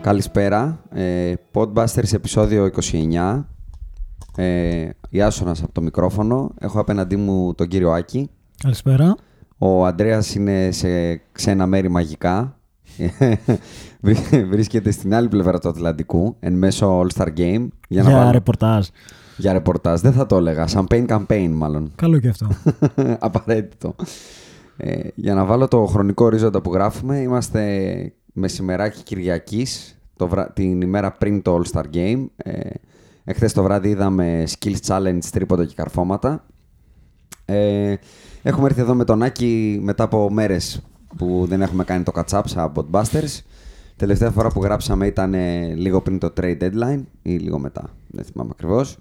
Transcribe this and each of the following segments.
Καλησπέρα. Ε, Podbusters επεισόδιο 29. Ε, Ιάσονας από το μικρόφωνο. Έχω απέναντί μου τον κύριο Άκη. Καλησπέρα. Ο Ανδρέας είναι σε ξένα μέρη μαγικά. Βρίσκεται στην άλλη πλευρά του Ατλαντικού, εν μέσω All-Star Game. Για, να βάλω- ρεπορτάζ. για ρεπορτάζ. Δεν θα το έλεγα. Champagne campaign μάλλον. Καλό και αυτό. Απαραίτητο. Ε, για να βάλω το χρονικό ορίζοντα που γράφουμε, είμαστε μεσημεράκι Κυριακής, το βρα... την ημέρα πριν το All-Star Game. Ε, εχθές το βράδυ είδαμε Skills Challenge, τρίποντα και καρφώματα. Ε, έχουμε έρθει εδώ με τον Άκη μετά από μέρες που δεν έχουμε κάνει το catch-up σαν Botbusters. Τελευταία φορά που γράψαμε ήταν ε, λίγο πριν το trade deadline ή λίγο μετά, δεν θυμάμαι ακριβώς.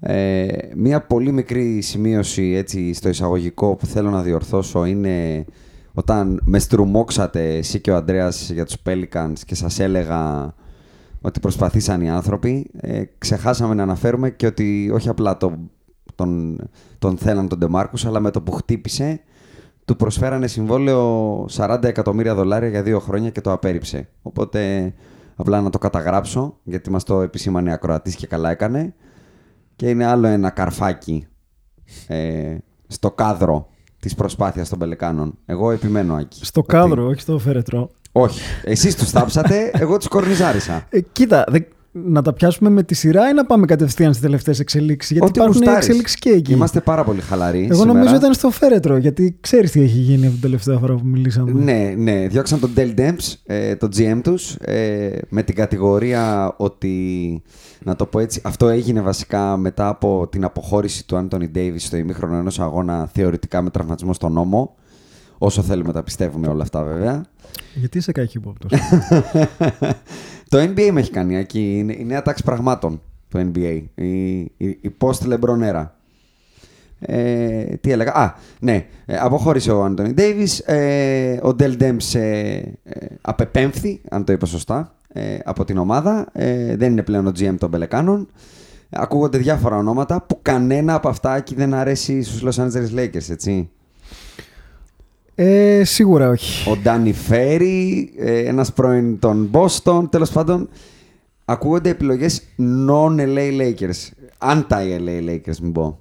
Ε, μία πολύ μικρή σημείωση έτσι, στο εισαγωγικό που θέλω να διορθώσω είναι όταν με στρουμόξατε εσύ και ο Ανδρέας για τους Pelicans και σας έλεγα ότι προσπαθήσαν οι άνθρωποι, ε, ξεχάσαμε να αναφέρουμε και ότι όχι απλά το, τον, τον θέλαν τον Ντεμάρκους, αλλά με το που χτύπησε του προσφέρανε συμβόλαιο 40 εκατομμύρια δολάρια για δύο χρόνια και το απέρριψε. Οπότε απλά να το καταγράψω, γιατί μας το επισήμανε ακροατής και καλά έκανε. Και είναι άλλο ένα καρφάκι ε, στο κάδρο της προσπάθειας των Πελεκάνων. Εγώ επιμένω, Άκη. Στο ότι- κάδρο, όχι στο φέρετρο. Όχι. Εσείς τους θάψατε, εγώ τους κορνιζάρισα. Ε, κοίτα, δε- να τα πιάσουμε με τη σειρά ή να πάμε κατευθείαν στις τελευταίες εξελίξεις; Γιατί Ό,τι υπάρχουν γουστάρεις. εξελίξεις και εκεί. Είμαστε πάρα πολύ χαλαροί Εγώ σήμερα. νομίζω ήταν στο φέρετρο, γιατί ξέρεις τι έχει γίνει από την τελευταία φορά που μιλήσαμε. Ναι, ναι. Διώξαν τον Dell Demps, ε, το GM τους, ε, με την κατηγορία ότι, να το πω έτσι, αυτό έγινε βασικά μετά από την αποχώρηση του Anthony Davis στο ημίχρονο ενός αγώνα θεωρητικά με τραυματισμό στον νόμο. Όσο θέλουμε τα πιστεύουμε όλα αυτά βέβαια. Γιατί είσαι κάκι υπόπτο. το NBA με έχει κάνει εκεί. Είναι η νέα τάξη πραγμάτων το NBA. Η, η, η post-LeBron era. Ε, τι έλεγα; Α, ναι. Ε, αποχώρησε ο Άντωνι Ντέιβις. Ε, ο Ντέλ Ντέμς ε, ε, απεπέμφθη, αν το είπα σωστά, ε, από την ομάδα. Ε, δεν είναι πλέον ο GM των Πελεκάνων. Ακούγονται διάφορα ονόματα που κανένα από αυτά εκεί δεν αρέσει στους Los Angeles Lakers, έτσι. Ε, σίγουρα όχι. Ο Ντάνι Φέρι, ε, ένας πρώην των Boston, τέλος πάντων. Ακούγονται επιλογές non-LA Lakers. Anti-LA Lakers, μην πω.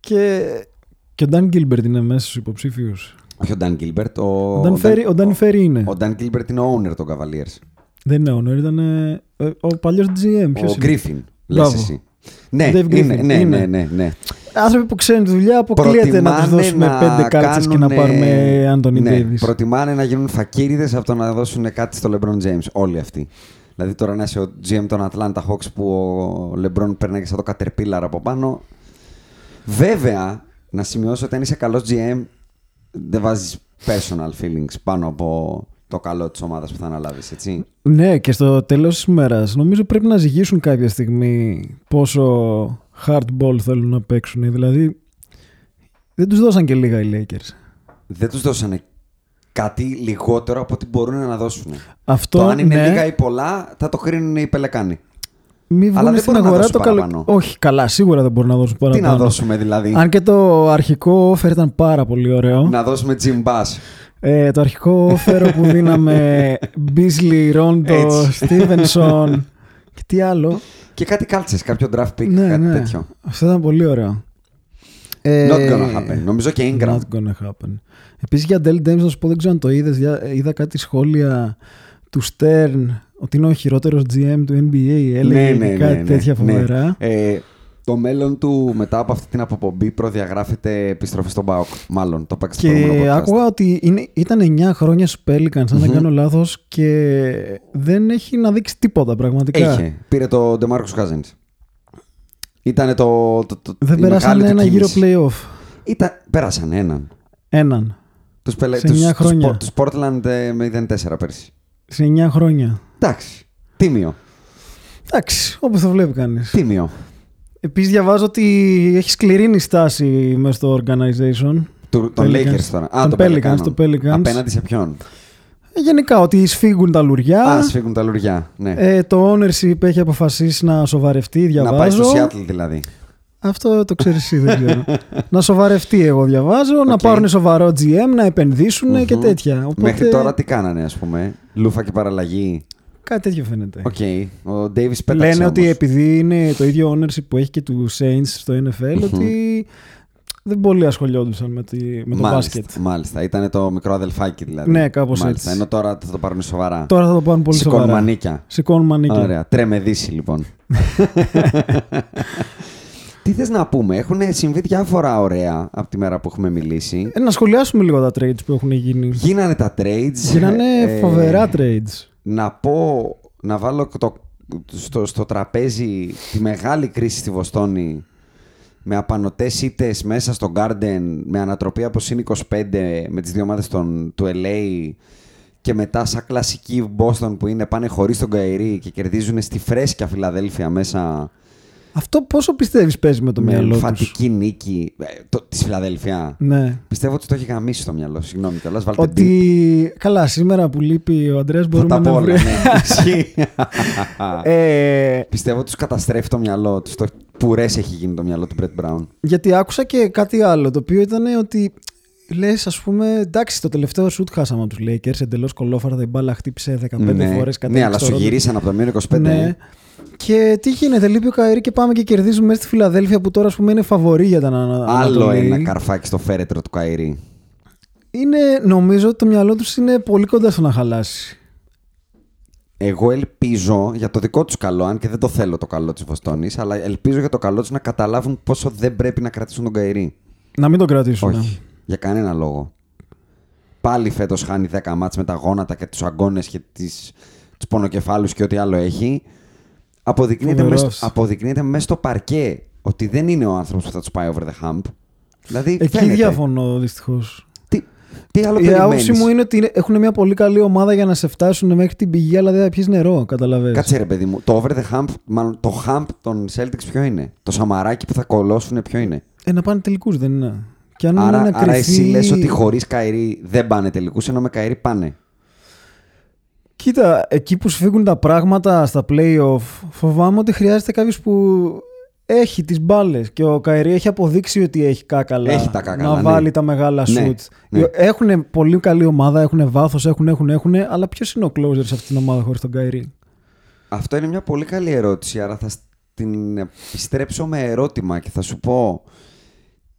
Και, και ο Νταν Γκίλμπερτ είναι μέσα στου υποψήφιου. Όχι ο Dan Gilbert. Ο, Ο Dan Ferry- ο Dan Ferry είναι. Ο Dan Gilbert είναι ο owner των Cavaliers. Δεν είναι owner, ήταν ε, ε, ο παλιός GM. Ποιο ο είναι; Griffin, λες Μπράβο. εσύ. Ναι, Dave Griffin, είναι, ναι, είναι. ναι, ναι, ναι. Άνθρωποι που ξέρουν τη δουλειά, αποκλείεται να τους Προτιμάνε δώσουμε να πέντε κάρτες και να κάνουνε- πάρουμε Άντωνι ναι, Ντέιβι. Προτιμάνε να γίνουν φακύριδες από το να δώσουν κάτι στο LeBron James. Όλοι αυτοί. Δηλαδή τώρα να είσαι ο GM των Atlanta Hawks που ο LeBron περνάει σαν το Caterpillar από πάνω. Βέβαια, να σημειώσω ότι αν είσαι καλός GM δεν βάζεις personal feelings πάνω από το καλό της ομάδας που θα αναλάβεις, έτσι. Ναι, και στο τέλος της ημέρας νομίζω πρέπει να ζυγίσουν κάποια στιγμή πόσο hardball θέλουν να παίξουν. Δηλαδή, δεν τους δώσαν και λίγα οι Lakers. Δεν τους δώσανε κάτι λιγότερο από ό,τι μπορούν να δώσουν. Αυτό το αν είναι ναι, λίγα ή πολλά θα το κρίνουν οι Πελεκάνοι. Μη Αλλά βγουν δεν στην μπορούν να αγορά δώσουν το καλό. παραπάνω. Όχι, καλά, σίγουρα δεν μπορούν να δώσουν Τι παραπάνω. να δώσουμε δηλαδή; Αν και το αρχικό offer ήταν πάρα πολύ ωραίο. Να δώσουμε Jim Bass. Ε, το αρχικό offer που δίναμε Beasley, Rondo, Έτσι. Stevenson και τι άλλο. Και κάτι κάλτσες, κάποιο draft pick, ναι, κάτι ναι. τέτοιο. Αυτό ήταν πολύ ωραίο. Ε, Not gonna happen. Νομίζω και Ingram. Not gonna happen. Επίσης για Dell James, να σου πω, δεν ξέρω αν το είδες. Είδα κάτι σχόλια του Stern ότι είναι ο χειρότερος GM του NBA. Έλεγε κάτι τέτοια φοβερά. Ε, το μέλλον του μετά από αυτή την αποπομπή προδιαγράφεται επιστροφή στον ΠΑΟΚ. Μάλλον το παίξει Και άκουγα ότι είναι, ήταν 9 χρόνια στους Pelicans, αν δεν κάνω λάθος, και δεν έχει να δείξει τίποτα πραγματικά. Είχε. Πήρε το DeMarcus Cousins. Ήτανε το. το, το δεν πέρασαν ένα γύρο playoff. Ήταν, πέρασαν έναν. Έναν. Τους, πελε... Σε 9 χρόνια. Τους Portland ε, με 0-4 πέρσι. Σε 9 χρόνια. Εντάξει. Τίμιο. Εντάξει, όπως το βλέπει κανείς. Τίμιο. Επίσης, διαβάζω ότι έχει σκληρή στάση μέσα στο organization. Του, τον Lakers τώρα. Α, τον Pelicans, το Pelicans. Απέναντι σε ποιον; Ε, γενικά, ότι σφίγγουν τα λουριά. Α, σφίγγουν τα λουριά. Ναι. Ε, το ownership έχει αποφασίσει να σοβαρευτεί, διαβάζω. Να πάει στο Seattle δηλαδή. Αυτό το ξέρεις εσύ, δεν ξέρω. να σοβαρευτεί, εγώ διαβάζω, okay. να πάρουν σοβαρό GM, να επενδυσουν mm-hmm. και τέτοια. Οπότε... Μέχρι τώρα τι κάνανε, ας πούμε; Λούφα και παραλλαγή. Κάτι τέτοιο φαίνεται. Okay. Ο Davis πέταξε Λένε όμως. ότι επειδή είναι το ίδιο ownership που έχει και του Saints στο NFL, ότι δεν πολύ ασχολιόντουσαν με, τη, με το μάλιστα, μπάσκετ. Μάλιστα. Ήταν το μικρό αδελφάκι δηλαδή. Ναι, κάπως μάλιστα. έτσι. Ενώ τώρα θα το πάρουν σοβαρά. Τώρα θα το πάρουν πολύ Σηκώνουν σοβαρά. μανίκια. Σηκώνουν μανίκια. Ωραία. Τρέμε δύση λοιπόν. Τι θες να πούμε, έχουν συμβεί διάφορα ωραία από τη μέρα που έχουμε μιλήσει. Ε, να σχολιάσουμε λίγο τα trades που έχουν γίνει. Γίνανε τα trades. Γίνανε Ε, φοβερά trades. Να πω, να βάλω το, στο, στο τραπέζι τη μεγάλη κρίση στη Βοστόνη με απανοτές ήττες μέσα στο Garden, με ανατροπή από συν 25 με τις δύο ομάδες των, του LA και μετά σαν κλασική Boston που είναι πάνε χωρίς τον Καϊρή και κερδίζουν στη φρέσκια Φιλαδέλφια μέσα Αυτό πόσο πιστεύεις παίζει με το με μυαλό τους; φαντική νίκη ε, το, της Φιλαδέλφια. Ναι. Πιστεύω ότι το έχει γαμίσει στο μυαλό. Συγγνώμη κιόλας. Βάλτε beep. Ότι. Καλά, σήμερα που λείπει ο Αντρέα Θα μπορούμε τα να πω όλα. βρούμε. ναι. Ισχύει. Ε, Πιστεύω ότι τους καταστρέφει το μυαλό τους. Το πουρές έχει γίνει το μυαλό του Μπρετ Μπράουν. γιατί άκουσα και κάτι άλλο, το οποίο ήταν ότι λες, ας πούμε, εντάξει, το τελευταίο σουτ χάσαμε από τους Lakers. Εντελώς κολόφαρδα η μπάλα χτύπησε 15 ναι, φορές κάτι ναι αλλά σου γυρίσαν από το μείον 25. Ναι. Και τι γίνεται, λείπει ο Καηρή και πάμε και κερδίζουμε μέσα στη Φιλαδέλφια που τώρα ας πούμε, είναι φαβορή για την ανα... Άλλο Ανατολή. ένα καρφάκι στο φέρετρο του Καϊρή. Είναι, νομίζω ότι το μυαλό τους είναι πολύ κοντά στο να χαλάσει. Εγώ ελπίζω για το δικό τους καλό, αν και δεν το θέλω το καλό της Βοστόνης, αλλά ελπίζω για το καλό τους να καταλάβουν πόσο δεν πρέπει να κρατήσουν τον Καϊρή. Να μην το κρατήσουν. Όχι. Για κανένα λόγο. Πάλι φέτος χάνει 10 μάτς με τα γόνατα και τους αγκώνε και τις, τους πονοκεφάλους και ό,τι άλλο έχει. Αποδεικνύεται Φοβερός. μέσα στο, αποδεικνύεται μέσα στο παρκέ ότι δεν είναι ο άνθρωπος που θα τους πάει over the hump. Δηλαδή, Εκεί φαίνεται. διαφωνώ δυστυχώς. Τι, τι άλλο Η άποψη περιμένεις; μου είναι ότι είναι- έχουν μια πολύ καλή ομάδα για να σε φτάσουν μέχρι την πηγή, αλλά δεν θα πιεις νερό, καταλαβαίνεις. Κάτσε ρε παιδί μου, το over the hump, μάλλον το hump των Celtics ποιο είναι; Το σαμαράκι που θα κολώσουν ποιο είναι; Ε, να πάνε τελικούς, δεν είναι. Και αν Άρα, είναι να άρα κρυφεί... εσύ λες ότι χωρίς Kyrie δεν πάνε τελικούς, ενώ με Kyrie πάνε. Κοίτα, εκεί που σφίγγουν τα πράγματα στα playoff, φοβάμαι ότι χρειάζεται κάποιος που έχει τις μπάλες και ο Kyrie έχει αποδείξει ότι έχει κάκαλα. Έχει τα κάκαλα, Να ναι. βάλει τα μεγάλα Ναι, σουτ. ναι. Έχουν πολύ καλή ομάδα, έχουν βάθος, έχουν, έχουν, έχουν, αλλά ποιος είναι ο closer σε αυτήν την ομάδα χωρίς τον Kyrie; Αυτό είναι μια πολύ καλή ερώτηση, άρα θα την επιστρέψω με ερώτημα και θα σου πω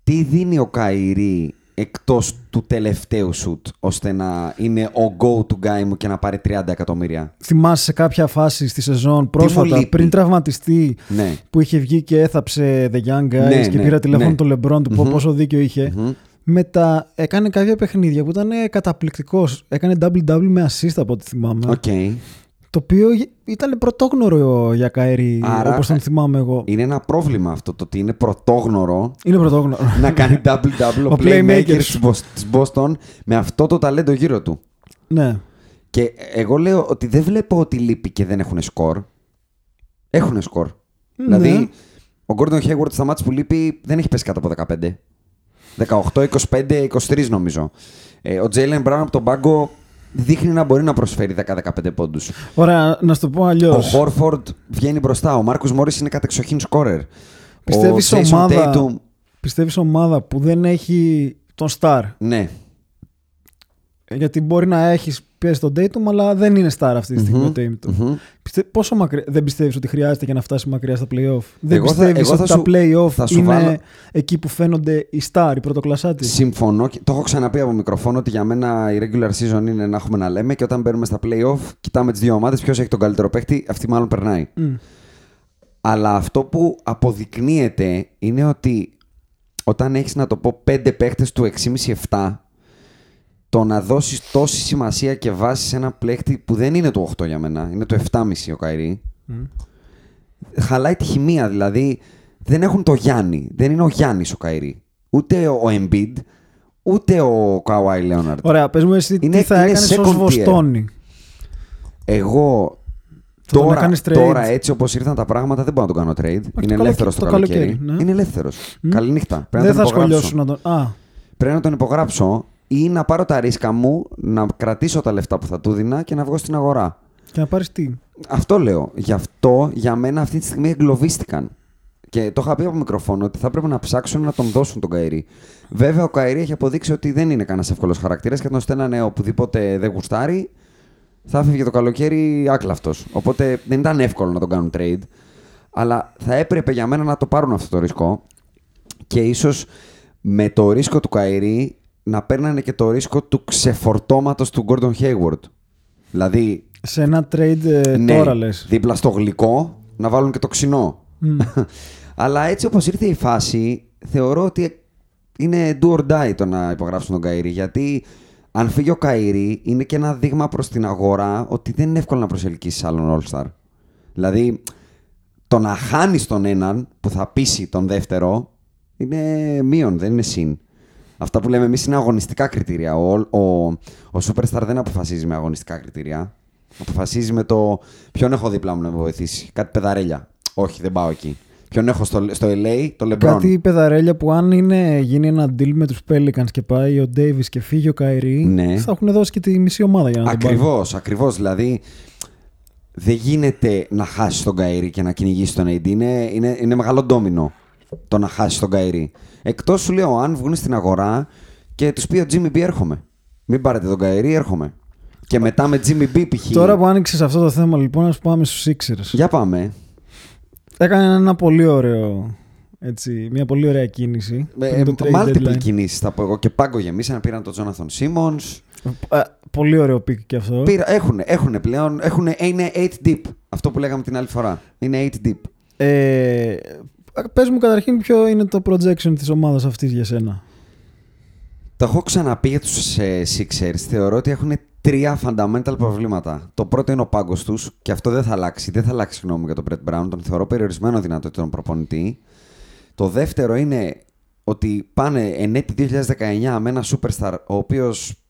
τι δίνει ο Kyrie εκτός του τελευταίου σουτ ώστε να είναι ο go-to guy μου και να πάρει 30 εκατομμύρια. Θυμάσαι σε κάποια φάση στη σεζόν πρόσφατα, λείπει; πριν τραυματιστεί, Ναι. που είχε βγει και έθαψε The Young Guys Ναι, και ναι, πήρα τηλέφωνο ναι. τον LeBron του πω Μμμ. πόσο δίκιο είχε. Μμμ. Μετά έκανε κάποια παιχνίδια που ήταν καταπληκτικός. Έκανε double-double με assist από ό,τι θυμάμαι. Οκ. Το οποίο ήταν πρωτόγνωρο για Kyrie, Άρα, όπως τον θυμάμαι εγώ. Είναι ένα πρόβλημα αυτό το ότι είναι πρωτόγνωρο Είναι πρωτόγνωρο. να κάνει double-double ο Ο playmaker playmaker. της Bos- της Boston με αυτό το ταλέντο γύρω του. ναι. Και εγώ λέω ότι δεν βλέπω ότι λείπει και δεν έχουν σκορ. Έχουν σκορ. Ναι. Δηλαδή, ο Gordon Hayward στα μάτς που λείπει δεν έχει πέσει κάτω από 15. 18, 25, 23 νομίζω. Ε, ο Jalen Brown από τον πάγκο δείχνει να μπορεί να προσφέρει 10-15 πόντους. Ωραία, να σου το πω αλλιώς. Ο Horford βγαίνει μπροστά. Ο Μάρκους Μόρις είναι κατεξοχήν σκόρερ. Πιστεύεις ο Jason ομάδα- Tatum, Πιστεύεις ομάδα που δεν έχει τον Star; Ναι. Γιατί μπορεί να έχεις πιέσει τον Tatum, αλλά δεν είναι star αυτή τη στιγμή ο Tatum. Πόσο μακριά... Δεν πιστεύεις ότι χρειάζεται για να φτάσει μακριά στα playoff; Δεν πιστεύεις ότι τα playoff είναι βάλω... εκεί που φαίνονται οι star, οι πρωτοκλασσάτε. Συμφωνώ. Το έχω ξαναπεί από μικροφόνο ότι για μένα η regular season είναι να έχουμε να λέμε και όταν μπαίνουμε στα playoff, κοιτάμε τις δύο ομάδες. Ποιος έχει τον καλύτερο παίχτη, αυτή μάλλον περνάει. Mm. Αλλά αυτό που αποδεικνύεται είναι ότι όταν έχεις να το πω πέντε παίχτε του 6,5-7 το να δώσεις τόση σημασία και βάση σε ένα πλέχτη που δεν είναι το 8 για μένα, είναι το 7,5 ο Καϊρή. Mm. Χαλάει τη χημεία, δηλαδή δεν έχουν το Γιάννη. Δεν είναι ο Γιάννης ο Καϊρή. Ούτε ο Embiid, ούτε ο Καουάι Λέοναρντ. Ωραία, πες μου εσύ είναι, τι θα έκανες ως Βοστόνη; Εγώ τώρα, τώρα έτσι όπως ήρθαν τα πράγματα δεν μπορώ να τον κάνω trade. είναι ελεύθερος το, το καλοκαίρι. καλοκαίρι ναι. Είναι ελεύθερος. Mm. Καληνύχτα. Πρέπει δεν να τον θα σχολιάσω να τον... Α. Πρέπει να τον υπογράψω ή να πάρω τα ρίσκα μου, να κρατήσω τα λεφτά που θα του δίνα και να βγω στην αγορά. Και να πάρεις τι; Αυτό λέω. Γι' αυτό για μένα αυτή τη στιγμή εγκλωβίστηκαν. Και το είχα πει από μικροφόνο ότι θα πρέπει να ψάξουν να τον δώσουν τον Καηρή. Βέβαια, ο Καηρή έχει αποδείξει ότι δεν είναι κανένας εύκολος χαρακτήρας και τον στέλνανε οπουδήποτε δεν γουστάρει. Θα έφευγε το καλοκαίρι άκλαυτος. Οπότε δεν ήταν εύκολο να τον κάνουν trade. Αλλά θα έπρεπε για μένα να το πάρουν αυτό το ρίσκο. Και ίσως με το ρίσκο του Καηρή να παίρνανε και το ρίσκο του ξεφορτώματος του Gordon Hayward. Δηλαδή... Σε ένα trade ε, ναι, τώρα λες. δίπλα στο γλυκό να βάλουν και το ξινό. Αλλά έτσι όπως ήρθε η φάση, θεωρώ ότι είναι do or die το να υπογράψουν τον Καΐρη. Γιατί αν φύγει ο Καΐρη, είναι και ένα δείγμα προς την αγορά ότι δεν είναι εύκολο να προσελκύσεις άλλον All-Star. Δηλαδή, το να χάνεις τον έναν που θα πείσει τον δεύτερο είναι μείον, δεν είναι συν. Αυτά που λέμε εμείς είναι αγωνιστικά κριτήρια. Ο, ο, ο Superstar δεν αποφασίζει με αγωνιστικά κριτήρια. Αποφασίζει με το ποιον έχω δίπλα μου να με βοηθήσει. Κάτι πεδαρέλια. Όχι, δεν πάω εκεί. Ποιον έχω στο, στο LA, το LeBron. Κάτι παιδαρέλια που αν είναι, γίνει ένα deal με τους Pelicans και πάει ο Davis και φύγει ο Kyrie, ναι. θα έχουν δώσει και τη μισή ομάδα για να ακριβώς, τον Ακριβώς, Δηλαδή, δεν γίνεται να χάσεις τον Kyrie και να κυνηγήσεις τον AD. Είναι, είναι, είναι μεγάλο ντόμινο το να χάσεις τον Kyrie. Εκτός σου λέω, αν βγουν στην αγορά και τους πει ο Jimmy B έρχομαι. Μην πάρετε τον Kyrie, έρχομαι. Και μετά με Jimmy B π.χ. Τώρα που άνοιξες αυτό το θέμα, λοιπόν, ας πάμε στους Sixers. Για πάμε. Έκανε ένα πολύ ωραίο. Έτσι, μια πολύ ωραία κίνηση. Ε, multiple κινήσεις θα πω εγώ. Και πάγκο γεμίσανε, πήραν τον Jonathan Simmons. Ε, πολύ ωραίο pick και αυτό. Πήρα, έχουν, έχουν πλέον. Έχουν, είναι 8 deep. Αυτό που λέγαμε την άλλη φορά. Είναι 8 deep. Ε, Πες μου καταρχήν ποιο είναι το projection της ομάδας αυτής για σένα. Το έχω ξαναπεί για τους ε, Sixers. Θεωρώ ότι έχουν τρία fundamental προβλήματα. Το πρώτο είναι ο πάγκος τους και αυτό δεν θα αλλάξει. Δεν θα αλλάξει γνώμη για τον Brett Brown. Τον θεωρώ περιορισμένων δυνατοτήτων προπονητή. Το δεύτερο είναι ότι πάνε εν έτη 2019 με ένα superstar ο οποίος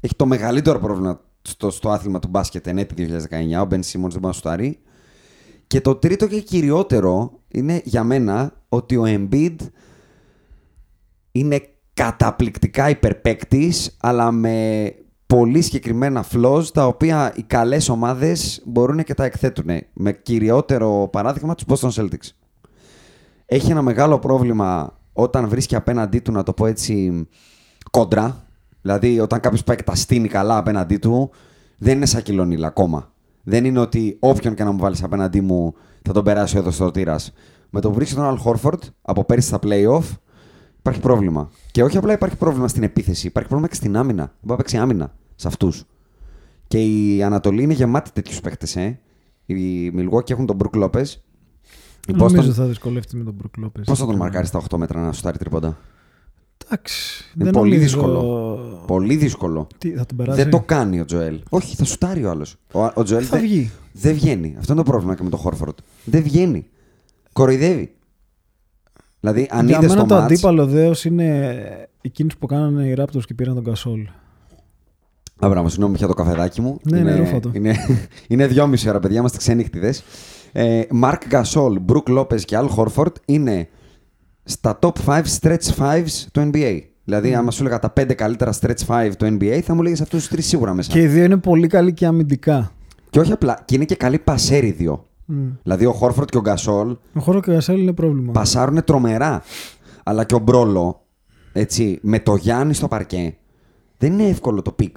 έχει το μεγαλύτερο πρόβλημα στο, στο άθλημα του μπάσκετ εν έτη 2019. Ο Ben Simmons δεν μπορεί να σουτάρει. Και το τρίτο και κυριότερο είναι για μένα ότι ο Embiid είναι καταπληκτικά υπερπαίκτης, αλλά με πολύ συγκεκριμένα flaws, τα οποία οι καλές ομάδες μπορούν και τα εκθέτουν. Με κυριότερο παράδειγμα τους Boston Celtics. Έχει ένα μεγάλο πρόβλημα όταν βρίσκει απέναντί του, να το πω έτσι, κόντρα. Δηλαδή, όταν κάποιος πάει και τα στείνει καλά απέναντί του, δεν είναι σαν κιλονίλα ακόμα. Δεν είναι ότι όποιον και να μου βάλεις απέναντί μου θα τον περάσει ο στο τύρας. Με το που βρίσκει τον Αλ Χόρφορντ από πέρυσι στα playoff υπάρχει πρόβλημα. Και όχι απλά υπάρχει πρόβλημα στην επίθεση, υπάρχει πρόβλημα και στην άμυνα. Δεν μπορεί να παίξει άμυνα σε αυτούς. Και η Ανατολή είναι γεμάτη τέτοιους παίχτε. Ε. Οι Μιλγόκοι έχουν τον Μπρουκ Λόπε. Νομίζω θα δυσκολεύει με τον Μπρουκ Λόπε. Πώς θα τον μαρκάρεις στα 8 μέτρα να σου στάρει τριποντά. Εντάξει. Είναι πολύ νομίζω... δύσκολο. Πολύ δύσκολο. Τι, θα τον δεν το κάνει ο Τζοέλ. Όχι, θα σουτάρει ο άλλος. Ο, ο Τζοέλ θα βγει. Δεν βγαίνει. Αυτό είναι το πρόβλημα και με τον Χόρφορντ. Δεν βγαίνει. Κοροϊδεύει. Δηλαδή, αν Για μένα το μάτς... αντίπαλο δέος είναι εκείνου που κάνανε οι Raptors και πήραν τον Κασόλ. Αμπράβο, συγγνώμη, πια το καφεδάκι μου. Ναι, είναι, ναι, Είναι, είναι δυόμιση ώρα, παιδιά, είμαστε ξενύχτιδε. Μαρκ Γκασόλ, Μπρουκ Λόπε και Αλ Χόρφορντ είναι στα top 5 stretch 5 του NBA. Δηλαδή, mm. άμα σου έλεγα τα 5 καλύτερα stretch 5 του NBA, θα μου λέγες αυτούς τους τρεις σίγουρα μέσα. Και οι δύο είναι πολύ καλοί και αμυντικά. Και όχι απλά, και είναι και καλοί πασέρι δύο. Mm. Δηλαδή, ο Χόρφορντ και ο Γκασόλ. Ο Χόρφορντ και ο Γκασόλ είναι πρόβλημα. Πασάρουν τρομερά. Αλλά και ο Μπρόλο, έτσι, με το Γιάννη στο παρκέ, Δεν είναι εύκολο το pick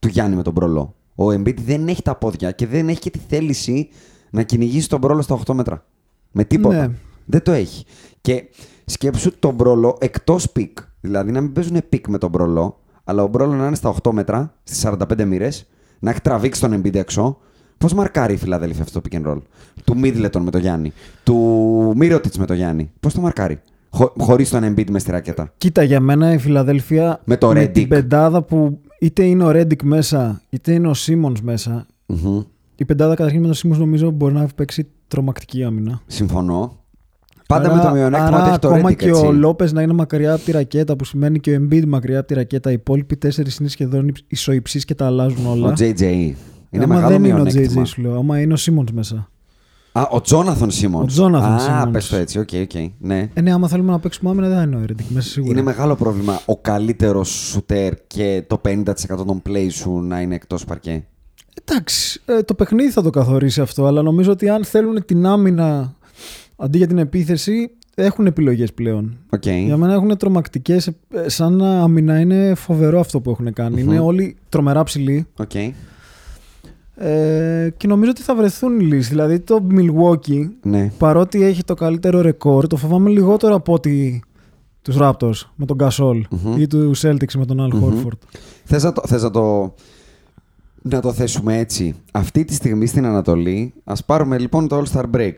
του Γιάννη με τον Μπρολό. Ο Embiid δεν έχει τα πόδια και δεν έχει και τη θέληση να κυνηγήσει τον Μπρόλο στα 8 μέτρα. Με τίποτα. Ναι. Δεν το έχει. Και σκέψου τον Μπρόλο εκτός pick. Δηλαδή να μην παίζουν pick με τον Μπρόλο, αλλά ο Μπρόλο να είναι στα 8 μέτρα, στις 45 μοίρες, να έχει τραβήξει τον Embiid έξω. Πώς μαρκάρει η Φιλαδέλφια αυτό το pick and roll; Του Μίδλετον με τον Γιάννη. Του Μύρωτιτς με τον Γιάννη. Πώς το μαρκάρει; Χω, Χωρίς τον Embiid μες στη ρακέτα. Κοίτα, για μένα η Φιλαδέλφια Με το με Redick. την πεντάδα που είτε είναι ο Ρέντικ μέσα, είτε είναι ο Σίμον μέσα. Μμμ. Η πεντάδα καταρχήν με τον Σίμον νομίζω μπορεί να έχει παίξει τρομακτική άμυνα. Συμφωνώ. Πάντα Άρα- με το μειονέκτημα άρα ότι έχει το ακόμα Redick, και έτσι. ο Λόπες να είναι μακριά από τη ρακέτα, που σημαίνει και ο Embiid μακριά από τη ρακέτα. Οι υπόλοιποι τέσσερις είναι σχεδόν ισοϊψείς και τα αλλάζουν όλα. Ο JJ. Είναι Άμα μεγάλο δεν είναι ο μειονέκτημα. JJ, σου λέω. Άμα είναι ο Σίμον μέσα. Α, ο Τζόναθον Σίμον. Ο Τζόναθον Α, Σίμονς. πες το έτσι. OK, OK. Ναι. Ε, ναι, άμα θέλουμε να παίξουμε άμυνα, δεν θα είναι ο Ρέντικ μέσα σίγουρα. Είναι μεγάλο πρόβλημα ο καλύτερος σουτέρ και το 50% των play σου να είναι εκτός παρκέ. Εντάξει, ε, το παιχνίδι θα το καθορίσει αυτό, αλλά νομίζω ότι αν θέλουν την άμυνα αντί για την επίθεση, έχουν επιλογές πλέον. Οκ. Για μένα έχουν τρομακτικές. Σαν άμυνα είναι φοβερό αυτό που έχουν κάνει. Είναι όλοι τρομερά ψηλοί. Οκ. Ε, και νομίζω ότι θα βρεθούν οι λύσεις. Δηλαδή το Milwaukee, Ναι. παρότι έχει το καλύτερο ρεκόρ, το φοβάμαι λιγότερο από ότι τους Raptors με τον Gasol ή τους Celtics με τον Al Horford. Θες να το, θες να το, να το θέσουμε έτσι. Αυτή τη στιγμή στην Ανατολή, ας πάρουμε λοιπόν το All-Star Break.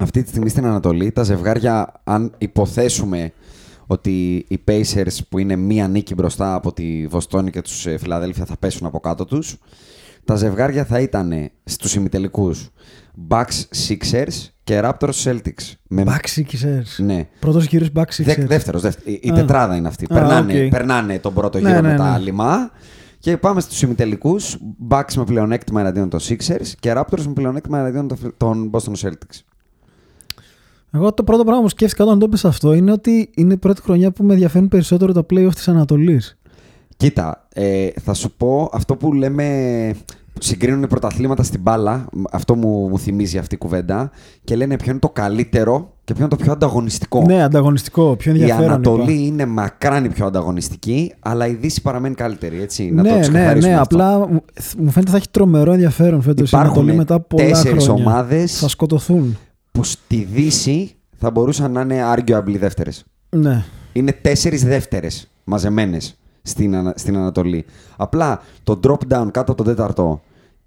Αυτή τη στιγμή στην Ανατολή, τα ζευγάρια, αν υποθέσουμε ότι οι Pacers που είναι μία νίκη μπροστά από τη Βοστόνη και τους ε, Φιλαδέλφια θα πέσουν από κάτω τους, τα ζευγάρια θα ήταν στους ημιτελικούς Bucks Sixers και Raptors Celtics. Με... Bucks Sixers. Ναι. Πρώτος γύρος Bucks Sixers. Δε, δεύτερος, δεύτερος. Η, η Α. τετράδα είναι αυτή. Α, περνάνε, οκ. περνάνε τον πρώτο Ναι, γύρο ναι, με τα ναι. άλυμα. Και πάμε στους ημιτελικούς. Bucks με πλεονέκτημα εναντίον των Sixers και Raptors με πλεονέκτημα εναντίον των- των Boston Celtics. Εγώ το πρώτο πράγμα που σκέφτηκα όταν το είπες αυτό είναι ότι είναι η πρώτη χρονιά που με ενδιαφέρουν περισσότερο τα playoff της Ανατολής. Κοίτα, ε, θα σου πω αυτό που λέμε. Συγκρίνουν πρωταθλήματα στην μπάλα. Αυτό μου, μου θυμίζει αυτή η κουβέντα. Και λένε ποιο είναι το καλύτερο και ποιο είναι το πιο ανταγωνιστικό. Ναι, ανταγωνιστικό, πιο Η ενδιαφέρον. Ανατολή είπα. είναι μακράν η πιο ανταγωνιστική, αλλά η Δύση παραμένει καλύτερη. Έτσι, να το ναι, ναι, ξεκαθαρίσουμε ναι. αυτό. Απλά μου- μου φαίνεται θα έχει τρομερό ενδιαφέρον φέτος η Υπάρχουν Ανατολή μετά από πολλά τέσσερις χρόνια. ομάδες. Θα σκοτωθούν. Που στη Δύση θα μπορούσαν να είναι arguably δεύτερες. Ναι. Είναι τέσσερις δεύτερες μαζεμένες στην, Ανα- στην Ανατολή. Απλά το drop down κάτω από τον τέταρτο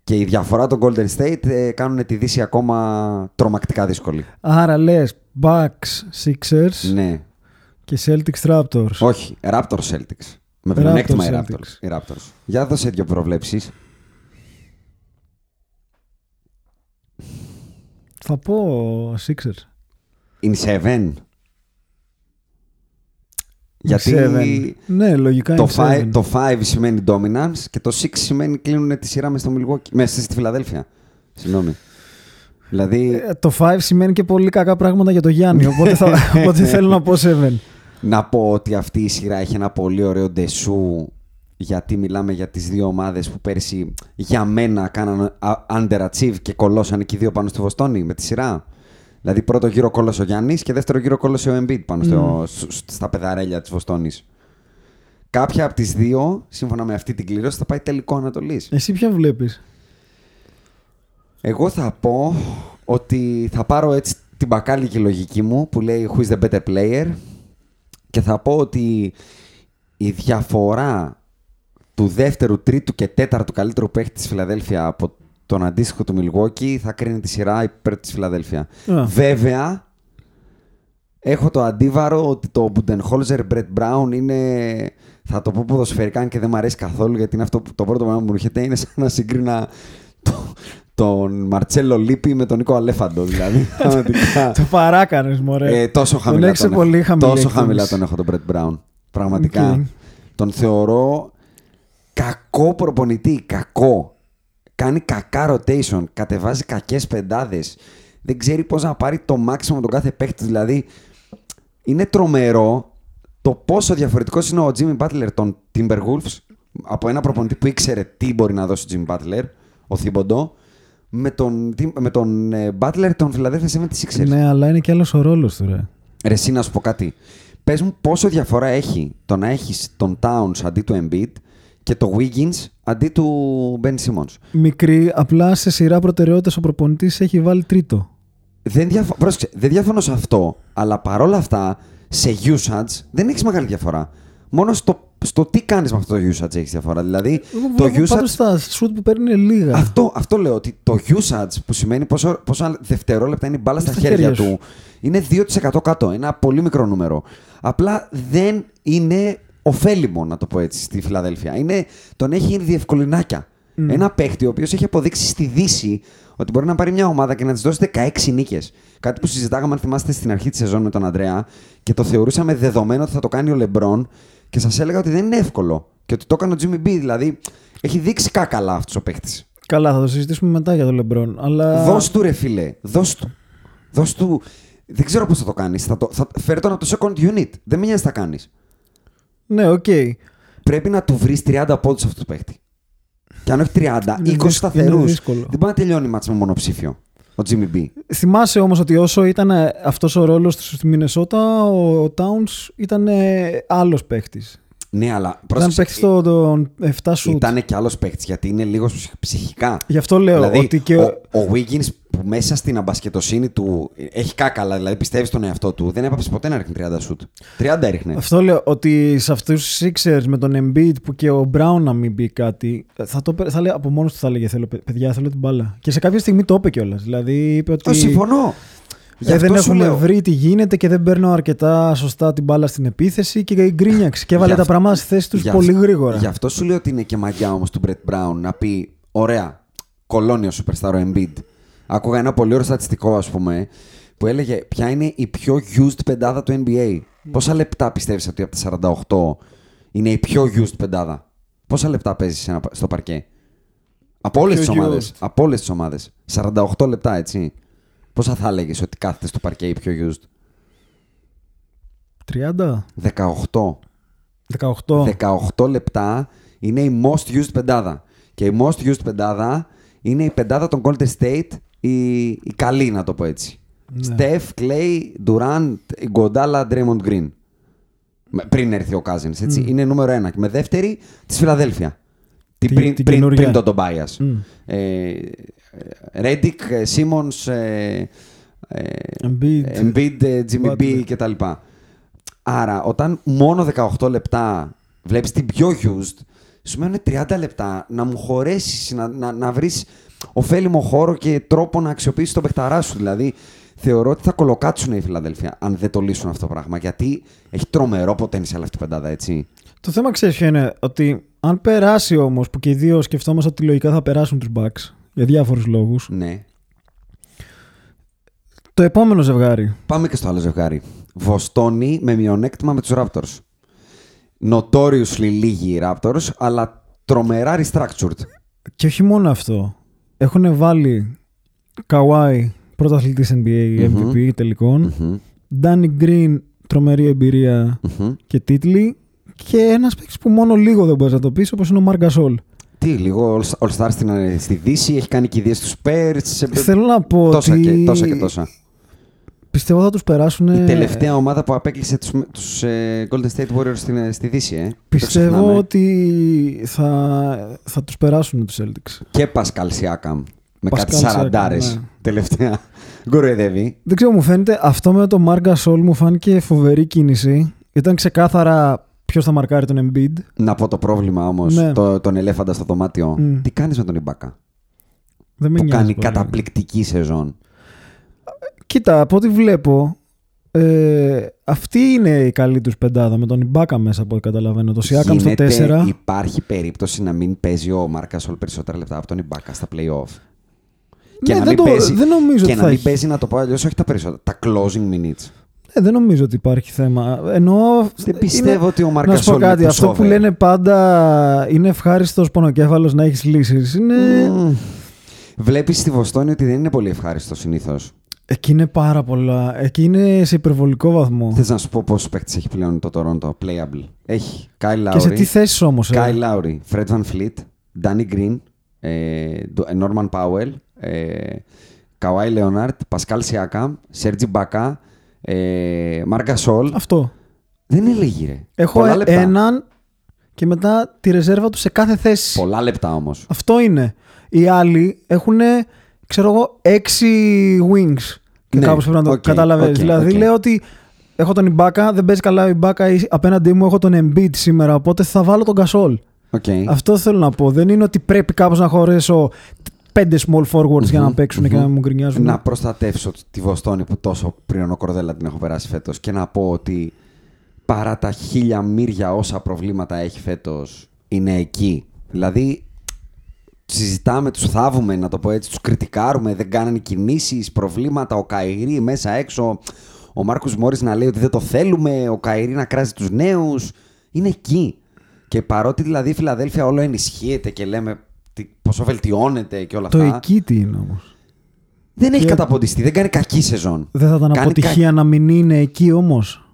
και η διαφορά των Golden State ε, κάνουν τη Δύση ακόμα τρομακτικά δύσκολη. Άρα λες Bucks Sixers Ναι. και Celtics Raptors. Όχι, Raptors Celtics. Με Raptors πλεονέκτημα οι Celtics. Raptors. οι Raptors. Για δώσε δύο προβλέψεις. Θα πω Sixers. In seven. Γιατί Seven. Ναι, λογικά το είναι 5, seven. το five σημαίνει dominance και το 6 σημαίνει κλείνουν τη σειρά μέσα στο Milwaukee, μέσα στη Φιλαδέλφια. Συγγνώμη. Δηλαδή, Ε, Το 5 σημαίνει και πολύ κακά πράγματα για το Γιάννη. Οπότε, θα, οπότε θέλω να πω 7. να πω ότι αυτή η σειρά έχει ένα πολύ ωραίο ντεσού γιατί μιλάμε για τις δύο ομάδες που πέρσι για μένα κάναν α- underachieve και κολώσαν και οι δύο πάνω στη Βοστόνη με τη σειρά. Δηλαδή πρώτο γύρο κόλλωσε ο Γιάννης και δεύτερο γύρο κόλλωσε ο Embiid πάνω στο, σ- σ- στα πεδαρέλια της Βοστόνης. Κάποια από τις δύο, σύμφωνα με αυτή την κλήρωση, θα πάει τελικό Ανατολής. Εσύ ποια βλέπεις; Εγώ θα πω ότι θα πάρω έτσι την μπακάλικη λογική μου που λέει who is the better player και θα πω ότι η διαφορά του δεύτερου, τρίτου και τέταρτου καλύτερου παίχτη της Φιλαδέλφια από τον αντίστοιχο του Milwaukee θα κρίνει τη σειρά υπέρ της Φιλαδέλφια. Α. Βέβαια, έχω το αντίβαρο ότι το Budenholzer Brett Brown είναι, θα το πω ποδοσφαιρικά αν και δεν μου αρέσει καθόλου γιατί είναι αυτό που το πρώτο πράγμα που μου έρχεται είναι σαν να συγκρίνα το, τον Μαρτσέλο Λίπι με τον Νίκο Αλέφαντο δηλαδή. Πραγματικά. Το παράκανες, μωρέ. Ε, τόσο χαμηλά έχεις σε τον, πολύ έχω. χαμηλή τόσο εκτίμηση. χαμηλά τον έχω τον Brett Brown. Πραγματικά. Οκ. Τον θεωρώ κακό προπονητή. Κακό. Κάνει κακά rotation. Κατεβάζει κακές πεντάδες. Δεν ξέρει πώς να πάρει το maximum τον κάθε παίχτη. Δηλαδή, είναι τρομερό το πόσο διαφορετικός είναι ο Jimmy Butler των Timberwolves από ένα προπονητή που ήξερε τι μπορεί να δώσει ο Jimmy Butler, ο Θήμποντο, με τον, με τον ε, Butler των Philadelphia 76ers. Ναι, αλλά είναι και άλλος ο ρόλος του, ρε. Ρε, εσύ να σου πω κάτι. Πες μου πόσο διαφορά έχει το να έχεις τον Towns αντί του Embiid και το Wiggins αντί του Ben Simmons. Μικρή, απλά σε σειρά προτεραιότητε ο προπονητής έχει βάλει τρίτο. Δεν, διαφο... Πρόσεξε, δεν διαφωνώ σε αυτό, αλλά παρόλα αυτά σε usage δεν έχεις μεγάλη διαφορά. Μόνο στο, στο τι κάνεις με αυτό το usage έχεις διαφορά. Δηλαδή, το usage. Πάντως τα shoot που παίρνει είναι λίγα. Αυτό, αυτό λέω ότι το usage που σημαίνει πόσο, πόσα δευτερόλεπτα είναι η μπάλα στα, Στα χέρια, χέρια σου. του είναι 2% κάτω. Ένα πολύ μικρό νούμερο. Απλά δεν είναι ωφέλιμο, να το πω έτσι, στη Φιλαδέλφια. Είναι, τον έχει γίνει διευκολυνάκια. Ένα παίχτη ο οποίος έχει αποδείξει στη Δύση ότι μπορεί να πάρει μια ομάδα και να της δώσει 16 νίκες. Κάτι που συζητάγαμε, αν θυμάστε, στην αρχή της σεζόν με τον Αντρέα και το θεωρούσαμε δεδομένο ότι θα το κάνει ο Λεμπρόν και σας έλεγα ότι δεν είναι εύκολο. Και ότι το έκανε ο Jimmy B. Δηλαδή, έχει δείξει κάκαλα αυτός ο παίχτης. Καλά, θα το συζητήσουμε μετά για τον Λεμπρόν. Αλλά... Δώσ' του ρε φίλε. Δώσ' του. Δώσ' του. Δεν ξέρω πώς θα το κάνεις. Θα το, θα... Φέρε τον από το second unit. Δεν με νοιάζει τι θα κάνεις. Ναι, οκ. Πρέπει να του βρεις 30 πόντους αυτό το παίχτη. Και αν όχι 30, 20 δύσκολο, σταθερούς. είναι δύσκολο. Δεν μπορεί να τελειώνει ματς με μονοψήφιο. Ο Jimmy B. Θυμάσαι όμως ότι όσο ήταν αυτός ο ρόλος του στη Μινεσότα, ο, ο Towns ήταν ε, άλλος παίχτης. Ναι, αλλά Ήταν πρόσεξε. παίχτης στο, τον 7 σουτ. Ήταν και άλλος παίχτης γιατί είναι λίγο ψυχ- ψυχικά. Γι' αυτό λέω δηλαδή, ότι και... ο, ο Wiggins που μέσα στην αμπασκετοσύνη του έχει κάκαλα, δηλαδή πιστεύεις στον εαυτό του, δεν έπαψε ποτέ να ρίχνει 30 σουτ. 30 έριχνε. Αυτό λέω ότι σε αυτούς του Sixers με τον Embiid που και ο Brown να μην πει κάτι, θα, το, πέ- θα λέει, από μόνος του θα έλεγε: Θέλω, παι- παιδιά, θέλω την μπάλα. Και σε κάποια στιγμή το είπε κιόλας. Δηλαδή είπε ότι. Το συμφωνώ. Γι' Ε, αυτό δεν σου έχουμε λέω. βρει τι γίνεται και δεν παίρνω αρκετά σωστά την μπάλα στην επίθεση και γκρίνιαξε και έβαλε Γι' τα αυτό- πράγματα στη θέση τους γι' πολύ αυτό- γρήγορα. Γι' αυτό σου λέω ότι είναι και μαγιά όμως του Brett Brown να πει: Ωραία, κολόνιο superstar ο Embiid. Άκουγα ένα πολύ ωραίο στατιστικό, ας πούμε, που έλεγε ποια είναι η πιο used πεντάδα του NBA. Πόσα λεπτά πιστεύεις ότι από τα 48 είναι η πιο used πεντάδα; Πόσα λεπτά παίζεις στο παρκέ; Από όλες Πιο τι ομάδες. used. Από όλες τις ομάδες. 48 λεπτά, έτσι. Πόσα θα έλεγες ότι κάθεται στο παρκέ η πιο used; 30, 18. 18. 18 λεπτά είναι η most used πεντάδα. Και η most used πεντάδα είναι η πεντάδα των Golden State, η, η καλή να το πω έτσι. Ναι. Steph, Clay, Durant, Γκοντάλα, Draymond Green. Με- Πριν έρθει ο Cousins, έτσι. Είναι νούμερο ένα. Και με δεύτερη, της Φιλαδέλφια. Την Τη- πριν, την πριν, καινούρια. πριν τον Tobias. Μμ. Ε, Ρέντικ, Simmons, ε, ε, Embiid. Embiid, ε, Jimmy B Butler. κτλ. Άρα, όταν μόνο 18 λεπτά βλέπεις την πιο used, σου μένουν 30 λεπτά να μου χωρέσεις, να, να, να βρεις ωφέλιμο χώρο και τρόπο να αξιοποιήσεις τον παιχταρά σου. Δηλαδή, θεωρώ ότι θα κολοκάτσουν οι Φιλαδέλφια αν δεν το λύσουν αυτό το πράγμα. Γιατί έχει τρομερό potential αυτή η πεντάδα, έτσι. Το θέμα ξέρεις ποιο είναι, ότι αν περάσει όμως, που και οι δύο σκεφτόμαστε ότι λογικά θα περάσουν τους Bucks για διάφορους λόγους, Ναι. το επόμενο ζευγάρι. Πάμε και στο άλλο ζευγάρι. Βοστόνη με μειονέκτημα με τους Raptors. Notoriously λίγοι οι Raptors, αλλά τρομερά restructured. Και όχι μόνο αυτό. Έχουν βάλει Kawhi, πρωταθλητή NBA, MVP τελικών. Μμμ, Danny Green, τρομερή εμπειρία μμμ. και τίτλοι. Και ένας παίκτης που μόνο λίγο δεν μπορείς να το πεις, όπως είναι ο Marc Gasol. Τι, λίγο All- All-Star στην, στη Δύση, έχει κάνει κηδείες στους Spurs. σε- Θέλω να πω τόσα, ότι και, τόσα και τόσα. Πιστεύω θα τους περάσουν. Η τελευταία ομάδα που απέκλεισε τους, τους ε, Golden State Warriors στην, στη Δύση, ε. Το Πιστεύω ξεχνάμε. ότι θα, θα τους περάσουν τους Celtics. Και Pascal Siakam με Pascal κάτι Siakam, σαραντάρες ναι. τελευταία. Γκοροϊδεύει. Δεν ξέρω, μου φαίνεται αυτό με το Marc Gasol μου φάνηκε φοβερή κίνηση. Ήταν ξεκάθαρα ποιος θα μαρκάρει τον Embiid. Να πω το πρόβλημα όμως, Ναι. το, τον ελέφαντα στο δωμάτιο. Μμ. Τι κάνεις με τον Ιμπάκα. Δεν με που νοιάζει κάνει πολύ. καταπληκτική σεζόν. Κοίτα, από ό,τι βλέπω, ε, αυτή είναι η καλή τους πεντάδα με τον Ιμπάκα μέσα από ό,τι καταλαβαίνω. Το Siakam στο Γίνεται- 4. Υπάρχει περίπτωση να μην παίζει ο Μάρκας Σολ περισσότερα λεπτά από τον Ιμπάκα στα playoff. Ναι, να δεν μην το- παίζει, δεν νομίζω και ότι να θα μην έχει. παίζει, να το πω αλλιώς, όχι τα περισσότερα. Τα closing minutes. Ε, δεν νομίζω ότι υπάρχει θέμα. Εννοώ. Δεν πιστεύω είναι- ότι ο Να Μάρκας σου πω Σολ κάτι, αυτό που λένε πάντα είναι ευχάριστος πονοκέφαλος να έχεις λύσεις. Είναι. Βλέπεις στη Βοστόνη ότι δεν είναι πολύ ευχάριστος συνήθως. Εκεί είναι πάρα πολλά. Εκεί είναι σε υπερβολικό βαθμό. Θες να σου πω πόσους παίκτες έχει πλέον το Toronto; Playable. Έχει Kyle Και σε τι Lowry, θέσεις όμως. Kyle Lowry, Fred Van Fleet, Danny Green, ε, Do- Norman Powell, ε, Kawhi Leonard, Pascal Siakam, Sergi Ibaka, ε, Marc Gasol. Αυτό. Δεν έλεγε, ρε. Έχω Πολλά λεπτά. έναν και μετά τη ρεζέρβα του σε κάθε θέση. Πολλά λεπτά όμως. Αυτό είναι. Οι άλλοι έχουν, ξέρω εγώ, έξι wings. Και Ναι, κάπως πρέπει να το οκ, καταλαβαίνεις. οκ, δηλαδή οκ. λέω ότι έχω τον Ιμπάκα, δεν παίζει καλά ο Ιμπάκα ή απέναντί μου έχω τον Embiid σήμερα, οπότε θα βάλω τον Gasol. Okay. Αυτό θέλω να πω. Δεν είναι ότι πρέπει κάπως να χωρέσω πέντε small forwards για να παίξουν και να μου γκρινιάζουν. Να προστατεύσω τη Βοστόνη που τόσο πριν ο Κορδέλα την έχω περάσει φέτος και να πω ότι παρά τα χίλια μύρια όσα προβλήματα έχει φέτος είναι εκεί. Δηλαδή συζητάμε, τους θάβουμε να το πω έτσι, τους κριτικάρουμε, δεν κάνανε κινήσεις, προβλήματα, ο Καϊρή μέσα έξω, ο Μάρκους Μόρις να λέει ότι δεν το θέλουμε, ο Καϊρή να κράζει τους νέους, είναι εκεί. Και παρότι δηλαδή η Φιλαδέλφια όλο ενισχύεται και λέμε τι- πόσο βελτιώνεται και όλα Το αυτά. εκεί τι είναι όμως; Δεν έχει Και- καταποντιστεί, δεν κάνει κακή σεζόν. Δεν θα ήταν Κάνει αποτυχία να μην είναι εκεί όμως;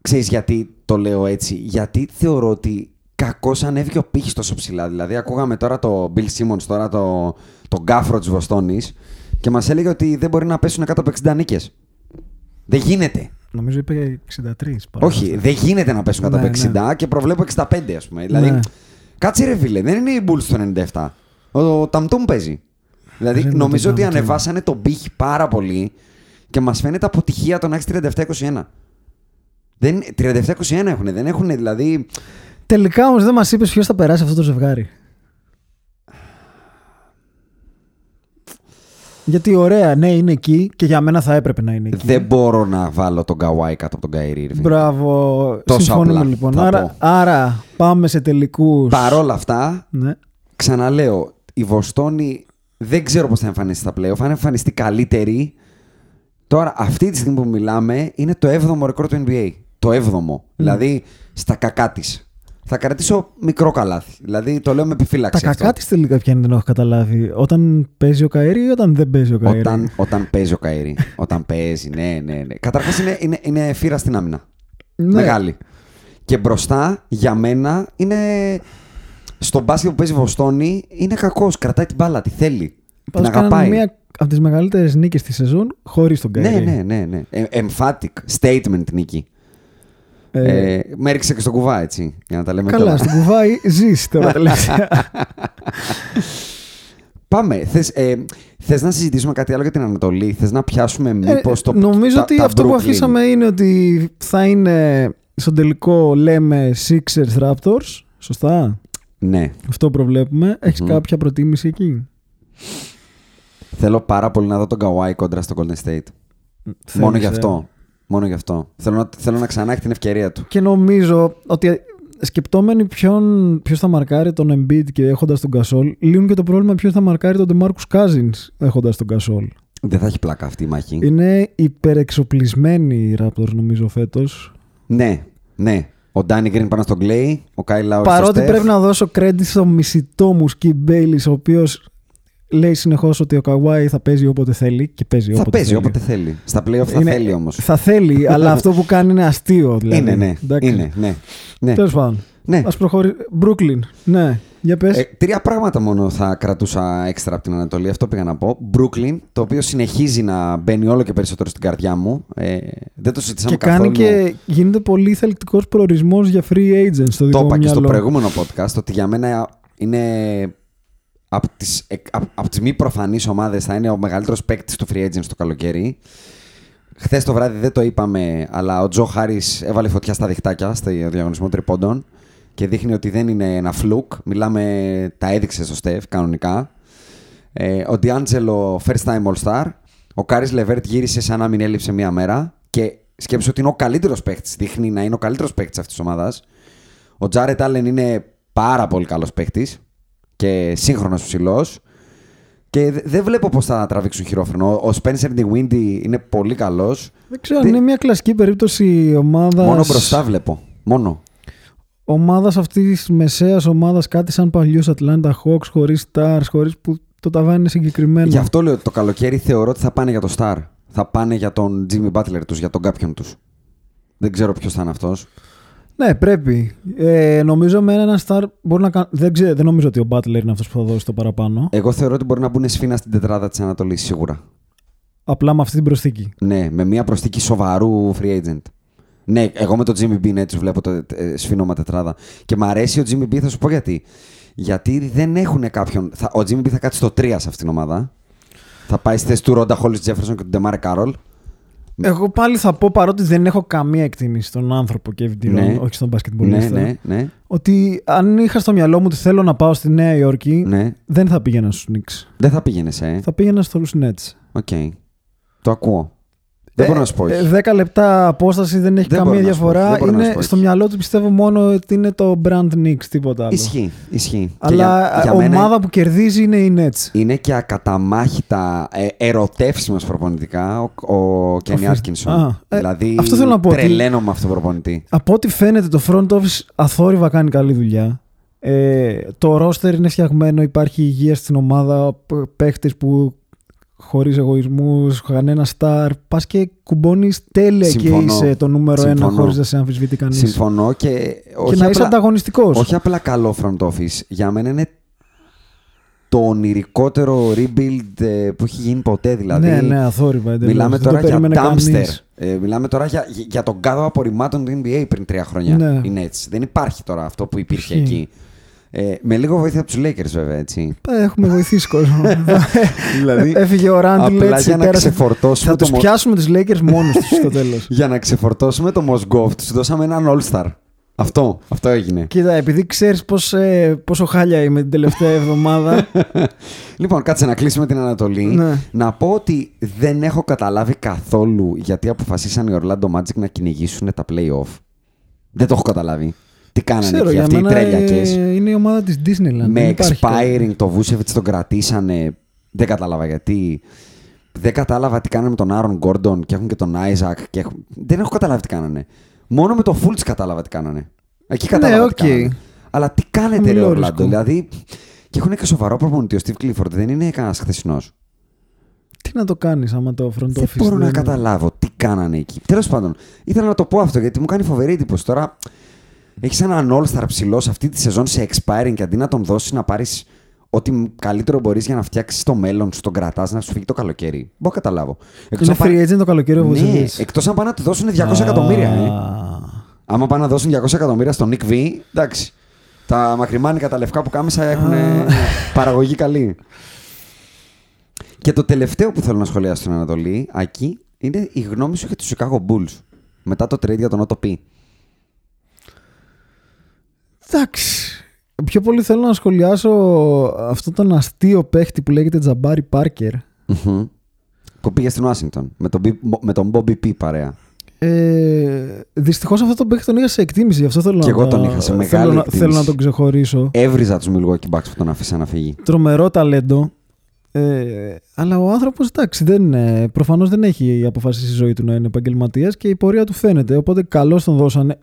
Ξέρεις γιατί το λέω έτσι; Γιατί θεωρώ ότι κακώ ανέβηκε ο πύχης τόσο ψηλά. Δηλαδή, ακούγαμε τώρα το Bill Simmons, τώρα το, το γκάφρο της Βοστόνης και μας έλεγε ότι δεν μπορεί να πέσουν κάτω από 60 νίκες. Δεν γίνεται. Νομίζω είπε 63. παρά Όχι, αυτά. δεν γίνεται να πέσουν κάτω Ναι, από 60 ναι. και προβλέπω 65, ας πούμε. Δηλαδή, Ναι. κάτσε ρε φίλε, δεν είναι η Bulls το 97. Ο, ο Ταμτούμ παίζει. Δηλαδή, Δεν είναι νομίζω το ότι Tatum. ανεβάσανε τον πύχη πάρα πολύ και μας φαίνεται αποτυχία το να έχεις 37-21. Δεν- 37-21 έχουν, δεν έχουν δηλαδή. Τελικά όμως δεν μας είπες ποιος θα περάσει αυτό το ζευγάρι. Γιατί ωραία, ναι, είναι εκεί και για μένα θα έπρεπε να είναι εκεί. Δεν μπορώ να βάλω τον Καουάι κάτω από τον Καϊρή. ρε φίλε. Μπράβο. Τόσο Συμφωνούμε απλά λοιπόν. θα Άρα, πω. άρα πάμε σε τελικούς. Παρόλα αυτά, Ναι. ξαναλέω, η Βοστόνη δεν ξέρω πώς θα εμφανιστεί στα playoff. Αν εμφανιστεί καλύτερη. Τώρα, αυτή τη στιγμή που μιλάμε, είναι το 7ο ρεκόρ του NBA. Το 7ο. Δηλαδή, στα κακά της. Θα κρατήσω μικρό καλάθι. Δηλαδή, το λέω με Τα επιφύλαξη. αυτό. κακά της τελικά ποια είναι, δεν έχω καταλάβει. Όταν παίζει ο Καήρη ή όταν δεν παίζει ο Καήρη. Όταν, όταν παίζει ο Καΐρη. όταν παίζει, ναι, ναι, ναι. Καταρχάς είναι, είναι, είναι φύρα στην άμυνα. Ναι. Μεγάλη. Και μπροστά, για μένα, είναι. Στο μπάσκετ που παίζει Βοστόνη, είναι κακός. Κρατάει την μπάλα, τη θέλει. Την Πάντως κάνανε αγαπάει. μία από τις μεγαλύτερες νίκες της σεζόν χωρίς τον Καήρη. Ναι, ναι, ναι. ναι. Ε, emphatic, statement νίκη. Ε, Ε, με έριξε και στον κουβά, έτσι. Για να τα λέμε καλά, κιόλα. στην κουβάη ζεις τώρα τελευταία. Πάμε. Θες, ε, θες να συζητήσουμε κάτι άλλο για την Ανατολή. Θες να πιάσουμε μήπως το Ε, Νομίζω τα- ότι τα αυτό που Brooklyn; αφήσαμε είναι ότι θα είναι στον τελικό λέμε Sixers Raptors. Σωστά; Ναι. Αυτό προβλέπουμε. Έχεις Μμμ. κάποια προτίμηση εκεί; Θέλω πάρα πολύ να δω τον Kawhi κόντρα στο Golden State. Μόνο Θέλεις, γι' ε; αυτό. Μόνο γι' αυτό. Θέλω να, θέλω να ξανά έχει την ευκαιρία του. Και νομίζω ότι σκεπτόμενοι ποιον, ποιος θα μαρκάρει τον Embiid και έχοντας τον Gasol, λύνουν και το πρόβλημα ποιος θα μαρκάρει τον DeMarcus Cousins έχοντας τον Gasol. Δεν θα έχει πλάκα αυτή η μάχη. Είναι υπερεξοπλισμένοι οι Raptors νομίζω φέτος. Ναι, ναι. Ο Ντάνι Γκριν πάνω στον Clay, ο Κάι Λάουρ στο Παρότι Steph. πρέπει να δώσω credit στο μισητό μου Skip Bayless, ο οποίος λέει συνεχώς ότι ο Kawhi θα παίζει όποτε θέλει και παίζει Θα όποτε παίζει θέλει. όποτε θέλει. Στα playoff θα Είναι- θέλει όμως. Θα θέλει, αλλά αυτό που κάνει είναι αστείο. Δηλαδή. Είναι, ναι. Εντάξει. Είναι, ναι. ναι. Τέλος πάντων. ναι. Ας προχωρήσουμε. Brooklyn. Ναι. Για πες. Ε, τρία πράγματα μόνο θα κρατούσα έξτρα από την Ανατολή. Αυτό πήγα να πω. Brooklyn, το οποίο συνεχίζει να μπαίνει όλο και περισσότερο στην καρδιά μου. Ε, δεν το συζητήσαμε και κάνει καθόλου. και γίνεται πολύ θελκτικός προορισμός για free agents στο δικό Το μου είπα και στο μυαλό. προηγούμενο podcast ότι για μένα είναι από τις, εκ- απ- από τις μη προφανείς ομάδες θα είναι ο μεγαλύτερος παίκτης του free agency το καλοκαίρι. Χθες το βράδυ δεν το είπαμε, αλλά ο Τζο Χάρις έβαλε φωτιά στα διχτάκια στο διαγωνισμό τριπόντων και δείχνει ότι δεν είναι ένα fluke. Μιλάμε, τα έδειξε στο Στεφ κανονικά. Ε, ο Ντιάντζελο first time all star. Ο Κάρι Λεβέρτ γύρισε σαν να μην έλειψε μία μέρα. Και σκέψου ότι είναι ο καλύτερος παίκτης. Δείχνει να είναι ο καλύτερος παίκτης αυτής της ομάδας. Ο Τζάρετ Άλεν είναι πάρα πολύ καλός παίκτης και σύγχρονος ψηλός. Και δε- δεν βλέπω πώς θα τραβήξουν χειρόφρενο. Ο Spencer Windy είναι πολύ καλός. Δεν ξέρω, Δεν- είναι μια κλασική περίπτωση ομάδας... Μόνο μπροστά βλέπω. Μόνο. Ομάδας αυτής της μεσαίας ομάδας, κάτι σαν παλιούς Atlanta Hawks, χωρίς stars, χωρίς που το ταβάνι είναι συγκεκριμένο. Γι' αυτό λέω ότι το καλοκαίρι θεωρώ ότι θα πάνε για το Star. Θα πάνε για τον Jimmy Butler τους, για τον κάποιον τους. Δεν ξέρω ποιος θα είναι αυτός. Ναι, πρέπει. Ε, νομίζω με έναν star μπορεί να κάνει. Δεν, ξέρω, δεν νομίζω ότι ο Butler είναι αυτός που θα δώσει το παραπάνω. Εγώ θεωρώ ότι μπορεί να μπουν σφήνα στην τετράδα της Ανατολής σίγουρα. Απλά με αυτή την προσθήκη. Ναι, με μια προσθήκη σοβαρού free agent. Ναι, εγώ με τον Jimmy B έτσι βλέπω το ε, σφήνωμα τετράδα. Και μου αρέσει ο Jimmy B, θα σου πω γιατί. Γιατί δεν έχουν κάποιον. Θα, ο Jimmy B θα κάτσει στο 3 σε αυτήν την ομάδα. Θα πάει στη θέση του Ρόντα Χόλις Τζέφερσον και του Ντεμάρε Κάρολ. Εγώ πάλι θα πω παρότι δεν έχω καμία εκτίμηση στον άνθρωπο και ναι. όχι στον μπασκετμπολίστα. Ναι, ναι, ναι. Ότι αν είχα στο μυαλό μου ότι θέλω να πάω στη Νέα Υόρκη, ναι. δεν θα πήγαινα στους Νίξ. Δεν θα πήγαινες, ε. Θα πήγαινα στους Nets. OK. Okay. Το ακούω. Δεν μπορώ να σου πω. 10 ε, λεπτά απόσταση δεν έχει καμία διαφορά. είναι, στο μυαλό του πιστεύω μόνο ότι είναι το brand Knicks, τίποτα άλλο. Ισχύει. ισχύει. Αλλά η ομάδα που κερδίζει είναι οι Nets. Είναι και ακαταμάχητα ε, ερωτεύσιμος προπονητικά ο, ο Κένι Άτκινσον. Ε, δηλαδή αυτό θέλω να πω. Τρελαίνομαι με αυτό το προπονητή. Από ό,τι φαίνεται το front office αθόρυβα κάνει καλή δουλειά. Ε, το roster είναι φτιαγμένο, υπάρχει υγεία στην ομάδα, παίχτες που χωρίς εγωισμούς, κανένα στάρ, πας και κουμπώνεις τέλεια Συμφωνώ. και είσαι το νούμερο Συμφωνώ. ένα χωρίς να σε αμφισβητεί κανείς. Συμφωνώ και, και να είσαι ανταγωνιστικός. Όχι απλά καλό front office. Για μένα είναι το ονειρικότερο rebuild ε, που έχει γίνει ποτέ. Δηλαδή, ναι, ναι, αθόρυβα. Μιλάμε τώρα για dumpster. Ε, μιλάμε τώρα για, για τον κάδο απορριμμάτων του NBA πριν τρία χρόνια. Ναι. Είναι έτσι. Δεν υπάρχει τώρα αυτό που υπήρχε εκεί. Ε, με λίγο βοήθεια από τους Lakers, βέβαια, έτσι. Ε, έχουμε βοηθήσει κόσμο. δηλαδή, Έφυγε ο Ράντλ έτσι. Για να ξεφορτώσουμε θα το... τους πιάσουμε τους Lakers μόνος τους στο τέλος. για να ξεφορτώσουμε το Mosgov, τους δώσαμε έναν All-Star. Αυτό, αυτό έγινε. Κοίτα, επειδή ξέρεις ε, πόσο χάλια είμαι την τελευταία εβδομάδα. λοιπόν, κάτσε να κλείσουμε την Ανατολή. Ναι. Να πω ότι δεν έχω καταλάβει καθόλου γιατί αποφασίσαν οι Orlando Magic να κυνηγήσουν τα playoff. Δεν το έχω καταλάβει. Τι κάνανε Ξέρω, εκεί αυτοί οι τρέλιακες; Είναι η ομάδα της Disneyland. Με expiring το Vucevic τον κρατήσανε. Δεν κατάλαβα γιατί. Δεν κατάλαβα τι κάνανε με τον Άρον Γκόρντον και έχουν και τον Άιζακ. Έχουν... Δεν έχω καταλάβει τι κάνανε. Μόνο με το Fultz κατάλαβα τι κάνανε. Εκεί ναι, κατάλαβα ναι, τι κάνανε. Αλλά τι κάνετε, ρε Ορλάντο. Δηλαδή. Και έχουν και σοβαρό προπονητή. Ο Steve Clifford δεν είναι κανένας χθεσινός. Τι να το κάνεις άμα το front office. Δεν μπορώ να καταλάβω τι κάνανε εκεί. Τέλος πάντων, ήθελα να το πω αυτό γιατί μου κάνει φοβερή εντύπωση. Τώρα έχεις έναν all-star ψηλός σε αυτή τη σεζόν σε expiring και αντί να τον δώσεις να πάρεις ό,τι καλύτερο μπορείς για να φτιάξεις το μέλλον σου, τον κρατάς να σου φύγει το καλοκαίρι. Μπορώ να καταλάβω. Εκτός είναι free agent το καλοκαίρι όπως Ναι, εκτός αν πάνε να του δώσουν 200 εκατομμύρια. Ε. Άμα πάνε να δώσουν 200 εκατομμύρια στον Nick V, εντάξει. Τα μακριμάνικα τα λευκά που κάμισα έχουν παραγωγή καλή. Και το τελευταίο που θέλω να σχολιάσω στην Ανατολή, Ακή, είναι η γνώμη σου για τους Chicago Bulls. Μετά το trade για τον Otto P. Εντάξει. Πιο πολύ θέλω να σχολιάσω αυτό τον αστείο παίχτη που λέγεται Τζαμπάρι Πάρκερ. Που πήγε στην Ουάσιγκτον με τον, με τον Bobby P παρέα. Ε, Δυστυχώς αυτό το παίχτη τον είχα σε εκτίμηση. Γι' αυτό θέλω και να, εγώ τον είχα σε μεγάλη θέλω, εκτίμηση. Θέλω να τον ξεχωρίσω. Έβριζα τους Milwaukee Bucks που τον αφήσα να φύγει. Τρομερό ταλέντο. Ε, αλλά ο άνθρωπος εντάξει, δεν, προφανώς δεν έχει αποφασίσει η ζωή του να είναι επαγγελματίας και η πορεία του φαίνεται. Οπότε καλώς τον δώσανε.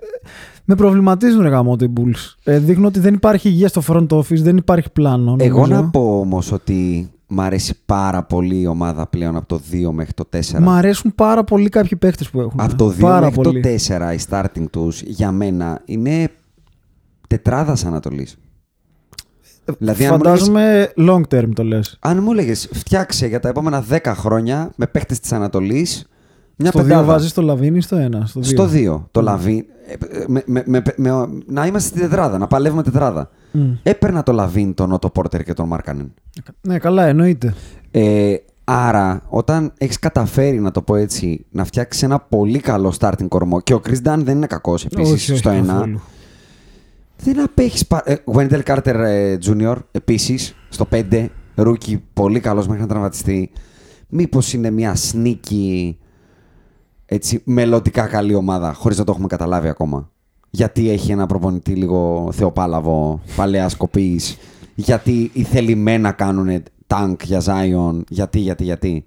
Με προβληματίζουν ρε γάμο οι Bulls. Ε, δείχνω ότι δεν υπάρχει υγεία στο front office, δεν υπάρχει πλάνο. Εγώ να πω όμως ότι μ' αρέσει πάρα πολύ η ομάδα πλέον από το 2 μέχρι το 4. Μ' αρέσουν πάρα πολύ κάποιοι παίχτες που έχουν. Από το 2 πάρα μέχρι πολύ. το 4 η starting τους για μένα είναι τετράδας Ανατολής. Δηλαδή, Φαντάζομαι long term το λες. Αν μου έλεγε φτιάξε για τα επόμενα 10 χρόνια με παίχτες της Ανατολής. Μια στο 2 βάζεις το Λαβίν ή στο 1. Στο 2. Στο 2. Το Λαβίν. Ε, με, με, με, να είμαστε στη τετράδα, να παλεύουμε τετράδα. Mm. Έπαιρνα το Λαβίν, τον Ότο Πόρτερ και τον Μάρκανεν. Ναι, καλά, εννοείται. Ε, άρα, όταν έχεις καταφέρει, να το πω έτσι, να φτιάξεις ένα πολύ καλό starting κορμό και ο Chris Dunn δεν είναι κακός επίσης στο 1. Δεν απέχεις. Ε, Wendell Carter ε, Jr. επίσης στο 5. Rookie, πολύ καλός μέχρι να τραυματιστεί. Μήπως είναι μια sneaky έτσι, μελλοντικά καλή ομάδα, χωρίς να το έχουμε καταλάβει ακόμα. Γιατί έχει ένα προπονητή λίγο θεοπάλαβο, παλαιάς κοπής. Γιατί ηθελημένα κάνουν tank για Zion. Γιατί, γιατί, γιατί.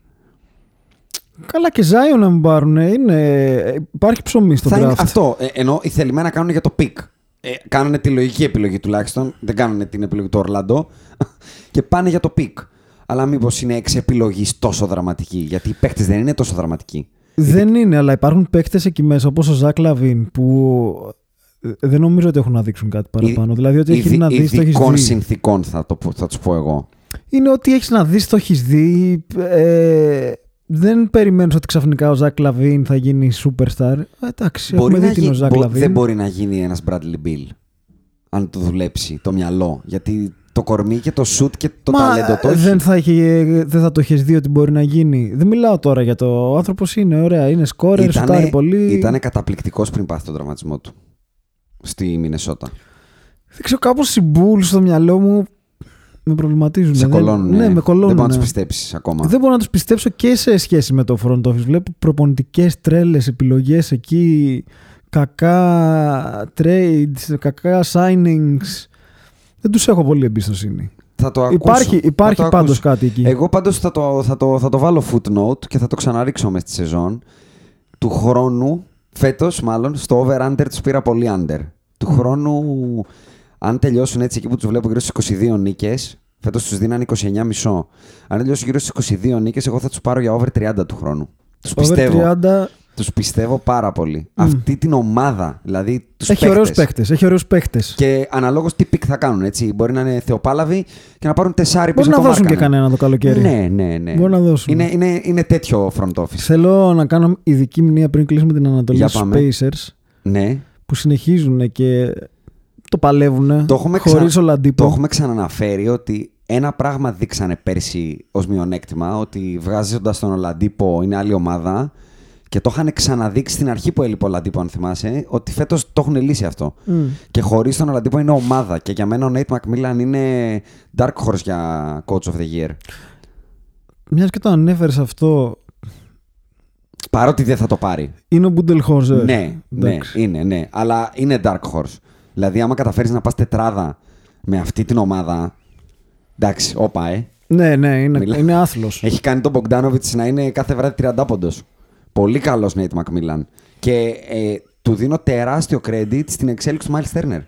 Καλά και Zion να μην πάρουν. Είναι... Υπάρχει ψωμί στο draft. αυτό. Ε, ενώ ηθελημένα κάνουν για το pick ε, κάνανε τη λογική επιλογή τουλάχιστον. Δεν κάνανε την επιλογή του Ορλάντο. και πάνε για το pick. Αλλά μήπως είναι εξ επιλογής τόσο δραματική; Γιατί οι παίχτες δεν είναι τόσο δραματικοί. Δεν είναι, αλλά υπάρχουν παίχτες εκεί μέσα όπως ο Ζακ Λαβίν που ε, δεν νομίζω ότι έχουν να δείξουν κάτι παραπάνω. δηλαδή ότι έχει να δει το έχεις δει. συνθήκων θα, το, θα τους πω εγώ. Είναι ότι έχεις να δεις το έχεις δει. Ε, δεν περιμένω ότι ξαφνικά ο Ζακ Λαβίν θα γίνει superstar. Ε, εντάξει, μπορεί έχουμε δει την ο Ζακ Λαβίν. Δεν μπορεί να γίνει ένας Bradley Bill αν το δουλέψει το μυαλό. Γιατί το κορμί και το σουτ και το Μα, ταλέντο το έχει. Δεν θα, είχε, δεν θα το έχει δει ότι μπορεί να γίνει. Δεν μιλάω τώρα για το. Ο άνθρωπος είναι ωραία, είναι σκόρερ, σουτάρει πολύ. Ήταν καταπληκτικός πριν πάθει τον τραυματισμό του στη Μινεσότα. Δεν ξέρω, κάπως οι Bulls στο μυαλό μου με προβληματίζουν. Σε κολώνουν. Ναι, με κολώνουν. Δεν μπορώ να τους πιστέψεις ακόμα. Δεν μπορώ να τους πιστέψω και σε σχέση με το front office. Βλέπω προπονητικές τρέλες επιλογές εκεί. Κακά trades, κακά signings. Δεν τους έχω πολύ εμπιστοσύνη. Θα το υπάρχει υπάρχει πάντως κάτι εκεί. Εγώ πάντως θα το, θα, το, θα το βάλω footnote και θα το ξαναρίξω μες στη σεζόν. Του χρόνου, φέτος μάλλον, στο over-under τους πήρα πολύ under. Του χρόνου αν τελειώσουν έτσι εκεί που τους βλέπω γύρω στις 22 νίκες, φέτος τους δίνανε 29,5. Αν τελειώσουν γύρω στις 22 νίκες, εγώ θα τους πάρω για over 30 του χρόνου. Τους πιστεύω. 30... Τους πιστεύω πάρα πολύ. Mm. Αυτή την ομάδα, δηλαδή τους Έχει ωραίους παίχτες. Έχει ωραίους παίχτες. Και αναλόγως τι pick θα κάνουν. Έτσι. Μπορεί να είναι θεοπάλαβοι και να πάρουν τεσσάρι πίσω Μπορεί να δώσουν και κανένα το καλοκαίρι. Ναι, ναι, ναι. Μπορεί να δώσουν. Είναι, είναι, είναι τέτοιο front office. Θέλω να κάνω ειδική μνεία πριν κλείσουμε την Ανατολή στους Pacers. Ναι. Που συνεχίζουν και το παλεύουν το έχουμε χωρίς ξα... Το έχουμε ξαναναφέρει ότι ένα πράγμα δείξανε πέρσι ως μειονέκτημα, ότι βγάζοντας τον Oladipo είναι άλλη ομάδα και το είχαν ξαναδείξει στην αρχή που έλειπε ο Ολαντίπο, αν θυμάσαι, ότι φέτος το έχουν λύσει αυτό. Mm. Και χωρίς τον Ολαντίπο είναι ομάδα. Και για μένα ο Νέιτ Μακμίλαν είναι dark horse για coach of the year. Μιας και το ανέφερες αυτό. Παρότι δεν θα το πάρει. Είναι ο Μπούντελ Χόρζερ. Ναι, ναι, είναι, ναι. Αλλά είναι dark horse. Δηλαδή, άμα καταφέρεις να πας τετράδα με αυτή την ομάδα. Εντάξει, όπα, ε. Ναι, ναι, είναι, Μιλά... είναι άθλος. Έχει κάνει τον Μπογκδάνοβιτ να είναι κάθε βράδυ 30 πόντο. Πολύ καλός Νέιτ Μακμίλαν. Και ε, του δίνω τεράστιο credit στην εξέλιξη του Μάιλς Στέρνερ.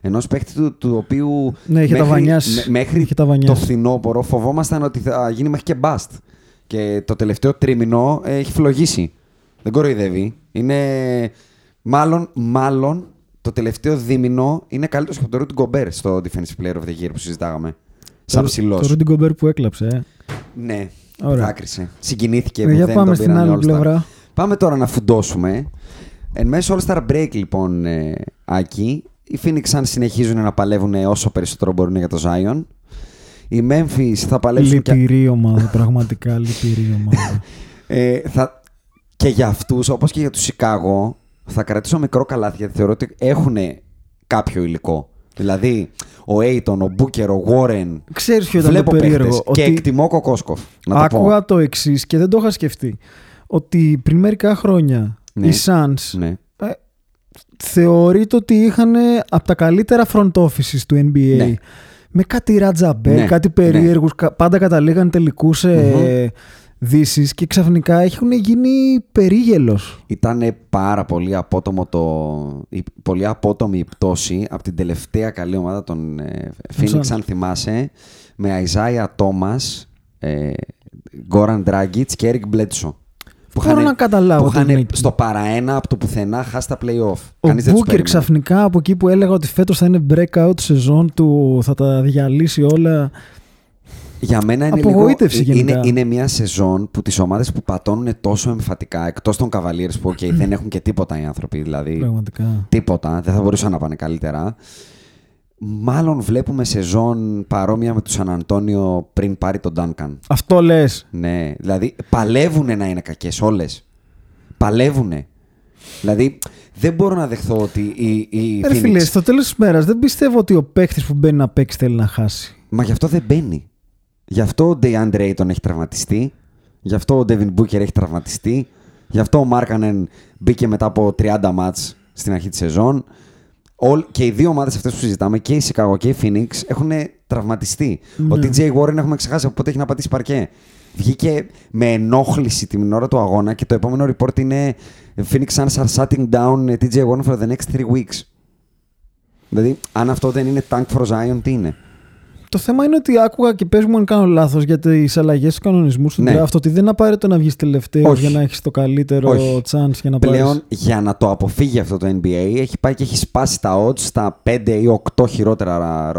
Ενός παίχτη του, του οποίου ναι, είχε μέχρι, τα μέχρι είχε τα το φθινόπωρο φοβόμασταν ότι θα γίνει μέχρι και μπαστ. Και το τελευταίο τρίμηνο έχει φλογίσει. Δεν κοροϊδεύει. Είναι μάλλον, μάλλον το τελευταίο δίμηνο είναι καλύτερος από το Ρούντι Γκομπέρ στο Defensive Player of the Year που συζητάγαμε. Σαν ψηλός. Το Ρούντι Γκομπέρ που έκλαψε. Ε. Ναι, Ωραία. άκρισε. Συγκινήθηκε. Ε, για πάμε στην άλλη πλευρά. Πάμε τώρα να φουντώσουμε. Εν μέσω All Star Break, λοιπόν, ε, Άκη, οι Phoenix Suns συνεχίζουν να παλεύουν όσο περισσότερο μπορούν για το Zion. Οι Memphis θα παλέψουν. Λυπηρή και... ομάδα, πραγματικά λυπηρή ομάδα. ε, θα... Και για αυτούς, όπως και για τους Chicago, θα κρατήσω μικρό καλάθι γιατί θεωρώ ότι έχουν κάποιο υλικό. Δηλαδή, ο Έιτον, ο Μπούκερ, ο Βόρεν. Ξέρεις ποιο ήταν το περίεργο. Και εκτιμώ Κοκόσκοφ. Να άκουγα το, το εξής και δεν το είχα σκεφτεί. Ότι πριν μερικά χρόνια ναι. οι Suns ναι. ε, θεωρείται ότι είχαν από τα καλύτερα front offices του NBA. Ναι. Με κάτι Ρατζαμπέλ, ναι. κάτι περίεργους. Ναι. Πάντα καταλήγαν τελικούς δύσει και ξαφνικά έχουν γίνει περίγελος. Ήταν πάρα πολύ, απότομο το, πολύ απότομη η πτώση από την τελευταία καλή ομάδα των ε, Phoenix, αν θυμάσαι, με Αϊζάια Τόμα, ε, Γκόραν Ντράγκητ και Έρικ Μπλέτσο. Που Μπορώ να καταλάβω. Που είχαν στο παραένα από το πουθενά χάσει τα playoff. Ο Μπούκερ ξαφνικά από εκεί που έλεγα ότι φέτος θα είναι breakout σεζόν του, θα τα διαλύσει όλα. Για μένα είναι, λίγο, είναι, είναι μια σεζόν που τις ομάδες που πατώνουν τόσο εμφατικά, εκτός των Cavaliers που okay, δεν έχουν και τίποτα οι άνθρωποι, δηλαδή. Πραγματικά. Τίποτα, δεν θα μπορούσαν να πάνε καλύτερα. Μάλλον βλέπουμε σεζόν παρόμοια με τους Σαν Αντώνιο πριν πάρει τον Ντάνκαν. Αυτό λες. Ναι, δηλαδή παλεύουν να είναι κακές όλες. Παλεύουν. Δηλαδή δεν μπορώ να δεχθώ ότι η, η Ρε φίλε, στο τέλος της μέρας δεν πιστεύω ότι ο παίκτης που μπαίνει να παίξει θέλει να χάσει. Μα γι' αυτό δεν μπαίνει. Γι' αυτό ο DeAndre Ayton έχει τραυματιστεί. Γι' αυτό ο Devin Booker έχει τραυματιστεί. Γι' αυτό ο Μάρκανεν μπήκε μετά από 30 μάτς στην αρχή της σεζόν. και οι δύο ομάδες αυτές που συζητάμε, και η Chicago και η Phoenix, έχουν τραυματιστεί. Ο ναι. TJ Warren έχουμε ξεχάσει από πότε έχει να πατήσει παρκέ. Βγήκε με ενόχληση την ώρα του αγώνα και το επόμενο report είναι Phoenix Suns are shutting down TJ Warren for the next three weeks. Δηλαδή, αν αυτό δεν είναι tank for Zion, τι είναι; Το θέμα είναι ότι άκουγα και πες μου αν κάνω λάθος για τις αλλαγές του κανονισμούς του ναι. draft. Ότι δεν είναι απαραίτητο να βγεις τελευταίο για να έχεις το καλύτερο Όχι. chance για να Πλέον πάρεις. για να το αποφύγει αυτό το NBA έχει πάει και έχει σπάσει τα odds στα 5 ή 8 χειρότερα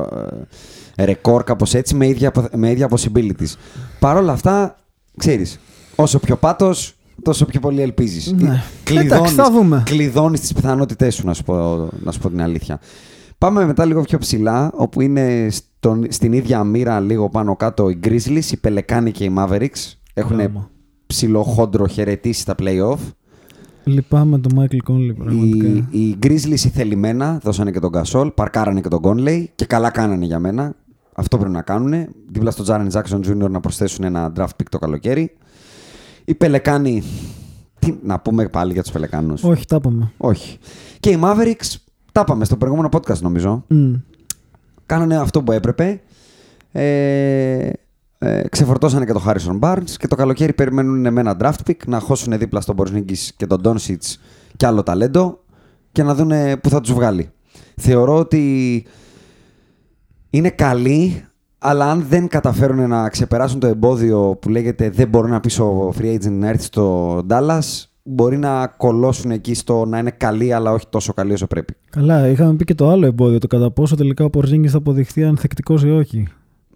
ρεκόρ, κάπως έτσι, με ίδια, με ίδια possibilities. Παρ' όλα αυτά, ξέρεις, Όσο πιο πάτος, τόσο πιο πολύ ελπίζεις. Ναι. Εντάξει, θα δούμε. Κλειδώνεις τις πιθανότητές σου, να σου, πω, να σου πω την αλήθεια. Πάμε μετά λίγο πιο ψηλά, όπου είναι στον, στην ίδια μοίρα λίγο πάνω κάτω οι Grizzlies, οι Πελεκάνοι και οι Mavericks. Έχουν ψηλό χόντρο χαιρετήσει τα playoff. Λυπάμαι τον Michael Conley πραγματικά. Οι, οι Grizzlies οι θελημένα δώσανε και τον Gasol, παρκάρανε και τον Conley και καλά κάνανε για μένα. Αυτό πρέπει να κάνουν. Δίπλα στο Jaren Jackson Jr. να προσθέσουν ένα draft pick το καλοκαίρι. Οι Πελεκάνοι. Τι να πούμε πάλι για τους Πελεκάνου. Όχι, τα είπαμε. Όχι. Και οι Mavericks τα είπαμε στο προηγούμενο podcast νομίζω. Mm. Κάνανε αυτό που έπρεπε. Ε, ε, ξεφορτώσανε και το Harrison Barnes και το καλοκαίρι περιμένουν με ένα draft pick να χώσουν δίπλα στον Porzingis και τον Doncic και άλλο ταλέντο και να δουν πού θα τους βγάλει. Θεωρώ ότι είναι καλή, αλλά αν δεν καταφέρουν να ξεπεράσουν το εμπόδιο που λέγεται δεν μπορεί να πει ο free agent να έρθει στο Dallas, μπορεί να κολώσουν εκεί στο να είναι καλή, αλλά όχι τόσο καλή όσο πρέπει. Καλά, είχαμε πει και το άλλο εμπόδιο, το κατά πόσο τελικά ο Porzingis θα αποδειχθεί ανθεκτικός ή όχι.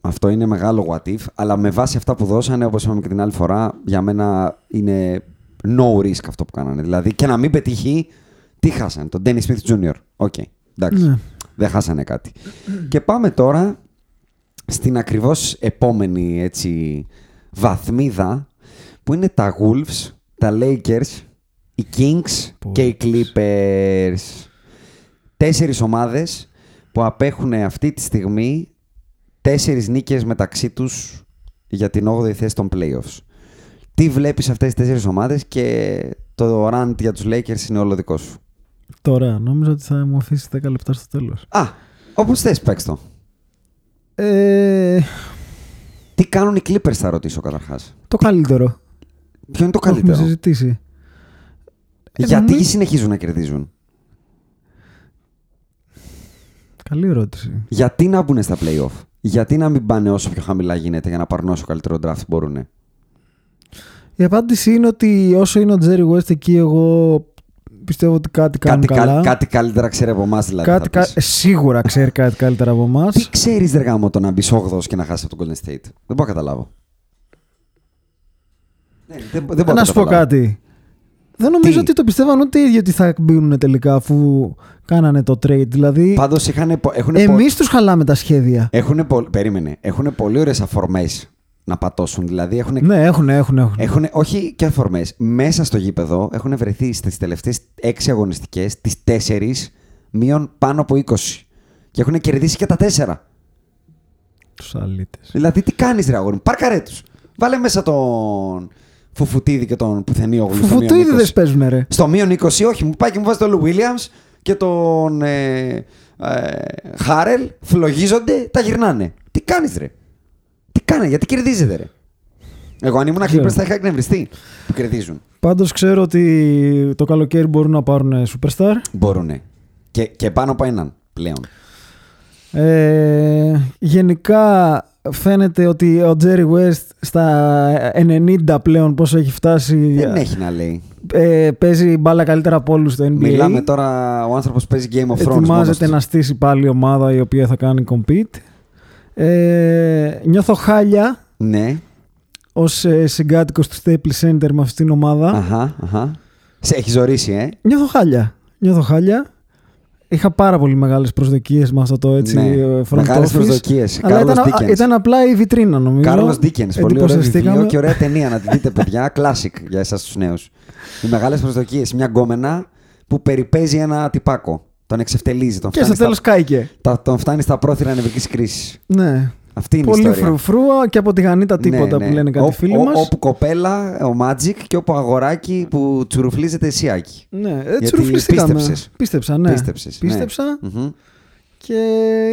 Αυτό είναι μεγάλο what if, αλλά με βάση αυτά που δώσανε, όπως είπαμε και την άλλη φορά, για μένα είναι no risk αυτό που κάνανε. Δηλαδή και να μην πετύχει, τι χάσανε, τον Dennis Smith Jr. OK, okay, εντάξει. Ναι. Δεν χάσανε κάτι. και πάμε τώρα στην ακριβώς επόμενη έτσι, βαθμίδα που είναι τα Wolves, τα Lakers, οι Kings και οι Clippers. Τέσσερις ομάδες που απέχουν αυτή τη στιγμή τέσσερις νίκες μεταξύ τους για την 8η θέση των playoffs. Τι βλέπεις αυτές τις τέσσερις ομάδες και το rant για τους Lakers είναι όλο δικό σου; Τώρα, νόμιζα ότι θα μου αφήσεις 10 λεπτά στο τέλος. Α, όπως θες παίξ το. Ε... Τι κάνουν οι Clippers θα ρωτήσω καταρχάς. Το καλύτερο. Ποιο είναι το καλύτερο. Έχουμε συζητήσει. Γιατί ε, συνεχίζουν να κερδίζουν; Καλή ερώτηση. Γιατί να μπουν στα playoff; Γιατί να μην πάνε όσο πιο χαμηλά γίνεται για να πάρουν όσο καλύτερο draft μπορούν; Η απάντηση είναι ότι όσο είναι ο Τζέρι West εκεί, εγώ πιστεύω ότι κάτι κάνει καλά. κάτι καλύτερα ξέρει από εμάς δηλαδή. Κάτι, κα... Σίγουρα ξέρει κάτι καλύτερα από εμάς. Τι ξέρεις, Δεργάμο, το να μπεις 8 και να χάσεις από τον Golden State; Δεν μπορώ να καταλάβω. Ναι, δεν, δεν μπορώ να σου πω κάτι. Δεν νομίζω ότι το πιστεύαν ούτε οι ίδιοι ότι θα μπουν τελικά αφού κάνανε το trade. Δηλαδή, Πάντως είχαν, εμείς τους χαλάμε τα σχέδια. Έχουν, περίμενε. Έχουν πολύ ωραίες αφορμές να πατώσουν. Δηλαδή έχουν, ναι, έχουν, έχουν, έχουν. έχουν όχι και αφορμές. Μέσα στο γήπεδο έχουν βρεθεί στις τελευταίες έξι αγωνιστικές τις τέσσερις μείον πάνω από 20. Και έχουν κερδίσει και τα τέσσερα. Τους αλήτες. Δηλαδή τι κάνεις, Ρε Αγόρι, πάρκαρέ τους. Βάλε μέσα τον. Φουφουτίδη και τον Πουθενίογλου. Φουφουτίδη δεν παίζουν, ρε. Στο μείον 20, όχι. Μου πάει και μου βάζει τον Λου Williams και τον ε, ε, Χάρελ. Φλογίζονται, τα γυρνάνε. Τι κάνεις, ρε. Τι κάνεις, γιατί κερδίζετε, ρε. Εγώ αν ήμουν Clippers θα είχα εκνευριστεί που κερδίζουν. Πάντως ξέρω ότι το καλοκαίρι μπορούν να πάρουν superstar. Μπορούν. Και, και πάνω από έναν πλέον. Ε, γενικά φαίνεται ότι ο Τζέρι West στα 90 πλέον πόσο έχει φτάσει. Δεν έχει να λέει. Ε, παίζει μπάλα καλύτερα από όλους στο NBA. Μιλάμε τώρα, ο άνθρωπος παίζει Game of Thrones. Ετοιμάζεται να στήσει πάλι ομάδα η οποία θα κάνει compete. Ε, νιώθω χάλια. Ναι. Ω ε, συγκάτοικος του Staples Center με αυτήν την ομάδα. Αχα, αχα. Σε έχει ζωρίσει, ε. Νιώθω χάλια. Νιώθω χάλια. Είχα πάρα πολύ μεγάλες προσδοκίες με αυτό το έτσι ναι, front Μεγάλες προσδοκίες. Αλλά ήταν, ήταν, απλά η βιτρίνα νομίζω. Κάρλος Ντίκεν. Πολύ ωραίο βιβλίο και ωραία ταινία να τη δείτε, παιδιά. Classic για εσάς τους νέους. Οι μεγάλες προσδοκίες. Μια γκόμενα που περιπέζει ένα τυπάκο. Τον εξευτελίζει. Τον και στο τέλος κάηκε. Τον φτάνει στα πρόθυρα νευρικής κρίσης. Ναι. Αυτή είναι Πολύ η ιστορία. φρουφρούα και από τη Γανίτα ναι, τίποτα ναι, ναι. που λένε κάτι φίλοι μας. Όπου κοπέλα, ο Magic και όπου αγοράκι που τσουρουφλίζεται εσιάκι. Ναι, ε, τσουρουφλιστήκαμε. Πίστεψες. Πίστεψα, ναι. Πίστεψες, ναι. Πίστεψα. Και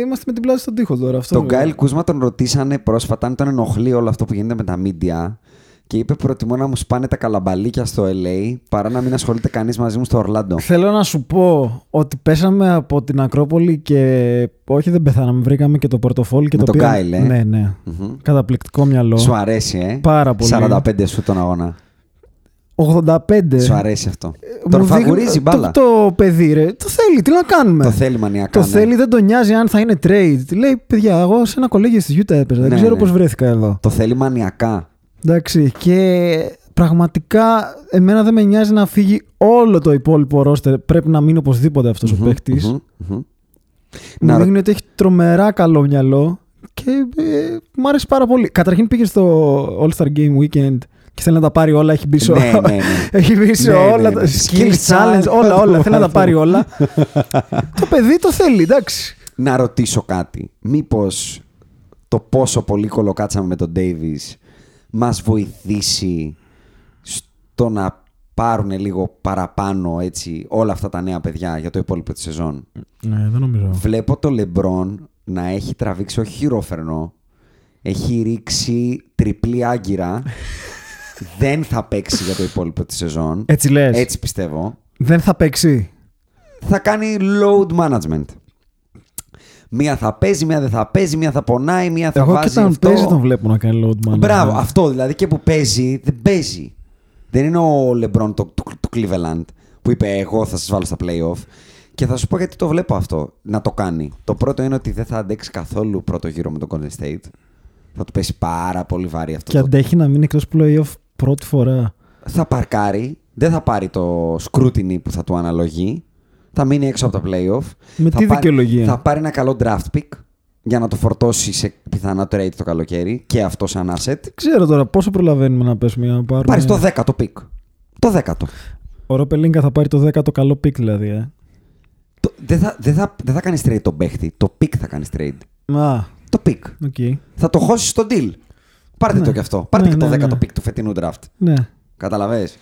είμαστε με την πλάτη στον τοίχο τώρα. Αυτό τον Γκάιλ Κούσμα τον ρωτήσανε πρόσφατα αν τον ενοχλεί όλο αυτό που γίνεται με τα media και είπε προτιμώ να μου σπάνε τα καλαμπαλίκια στο LA παρά να μην ασχολείται κανείς μαζί μου στο Ορλάντο. Θέλω να σου πω ότι πέσαμε από την Ακρόπολη και όχι δεν πεθάναμε, βρήκαμε και το πορτοφόλι και με το τον Γκάιλ, ε. Ναι, ναι. mm Καταπληκτικό μυαλό. Σου αρέσει, ε. Πάρα πολύ. 45 σου τον αγώνα. 85. Σου αρέσει αυτό. Ε, τον φαγουρίζει μπάλα. Το, το παιδί, ρε. Το θέλει, τι να κάνουμε; Το θέλει μανιακά. Το ναι. θέλει, δεν τον νοιάζει αν θα είναι trade. Λέει, παιδιά, εγώ σε ένα κολέγιο στη Utah έπαιζα. δεν ναι, ξέρω ναι. πώς βρέθηκα εδώ. Το θέλει μανιακά. Εντάξει. Και πραγματικά εμένα δεν με νοιάζει να φύγει όλο το υπόλοιπο ρόστερ. Πρέπει να μείνει οπωσδήποτε αυτός ο παίκτη. Μου να... δείχνει ότι έχει τρομερά καλό μυαλό και ε, μου άρεσε πάρα πολύ. Καταρχήν πήγε στο All-Star Game Weekend και θέλει να τα πάρει όλα. Έχει μπει σε, Ναι, ναι, ναι. έχει μπει σε Ναι, ναι, όλα. ναι. τα Skill Skill challenge, challenge. όλα, όλα. θέλει να τα πάρει όλα. το παιδί το θέλει, εντάξει. Να ρωτήσω κάτι. Μήπως το πόσο πολύ κολοκάτσαμε με τον Davis μας βοηθήσει στο να πάρουν λίγο παραπάνω έτσι, όλα αυτά τα νέα παιδιά για το υπόλοιπο της σεζόν. Ναι, δεν νομίζω. Βλέπω το LeBron να έχει τραβήξει όχι χειρόφερνο, έχει ρίξει τριπλή άγκυρα. Δεν θα παίξει για το υπόλοιπο της σεζόν. Έτσι λες. Έτσι πιστεύω. Δεν θα παίξει. Θα κάνει load management. Μία θα παίζει, μία δεν θα παίζει, μία θα πονάει, μία θα Εγώ βάζει και όταν αυτό. παίζει τον βλέπω να κάνει load man. Μπράβο, αυτό δηλαδή και που παίζει, δεν παίζει. Δεν είναι ο LeBron του, του, του Cleveland που είπε εγώ θα σας βάλω στα playoff. Και θα σου πω γιατί το βλέπω αυτό να το κάνει. Το πρώτο είναι ότι δεν θα αντέξει καθόλου πρώτο γύρο με τον Golden State. Θα του πέσει πάρα πολύ βάρη αυτό. Και το... αντέχει να μείνει εκτός playoff πρώτη φορά. Θα παρκάρει, δεν θα πάρει το scrutiny που θα του αναλογεί. Θα μείνει έξω από τα playoff. Με θα τι πάρει- δικαιολογία; Θα πάρει ένα καλό draft pick για να το φορτώσει σε πιθανό trade το καλοκαίρι και αυτό σαν asset. Ξέρω τώρα πόσο προλαβαίνουμε να πέσουμε για να πάρουμε. Πάρεις το 10ο pick. Το 10ο. Ο Rob Pelinka θα πάρει το 10ο καλό pick δηλαδή. Ε. Το- Δεν θα, δεν, θα, δεν θα κάνεις trade τον παίχτη. Το pick θα κάνεις trade. Α, Το pick. OK. Θα το χώσεις στο deal. Πάρτε Ναι. το κι αυτό. Πάρτε Ναι, και το ναι, 10ο ναι. pick του φετινού draft. Ναι. Κατάλαβες.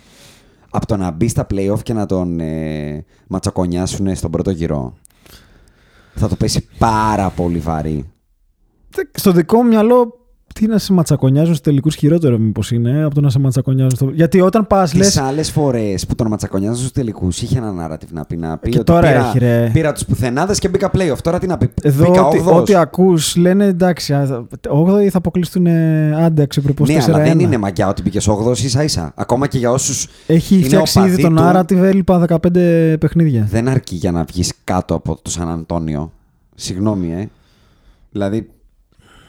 Από το να μπει στα playoff και να τον ε, ματσακονιάσουν στον πρώτο γύρο. Θα το πέσει πάρα πολύ βαρύ. Τε- Στο δικό μου μυαλό, τι να σε ματσακονιάζουν στου τελικούς χειρότερο, μήπως είναι, από το να σε ματσακονιάζουν στο. Γιατί όταν πας, λε. Τι άλλες φορές που τον ματσακονιάζουν στους τελικούς είχε ένα narrative να πει. Να πει Και ότι τώρα πήρα, έχει, ρε. πήρα τους πουθενάδες και μπήκα playoff. Τώρα τι να πει. Εδώ μπήκα ό,τι, όγδοος. ό,τι ακούς λένε εντάξει, 8η θα αποκλειστούν ε, άντε αξιοπρεπώς Ναι, 4-1. αλλά δεν είναι μαγιά ότι μπήκες 8 ίσα ίσα. Ακόμα και για όσους. Έχει είναι φτιάξει ήδη οπαδοί τον του. narrative έλειπα 15 παιχνίδια. Δεν αρκεί για να βγεις κάτω από το Σαν Αντώνιο. Συγγνώμη, ε. Δηλαδή,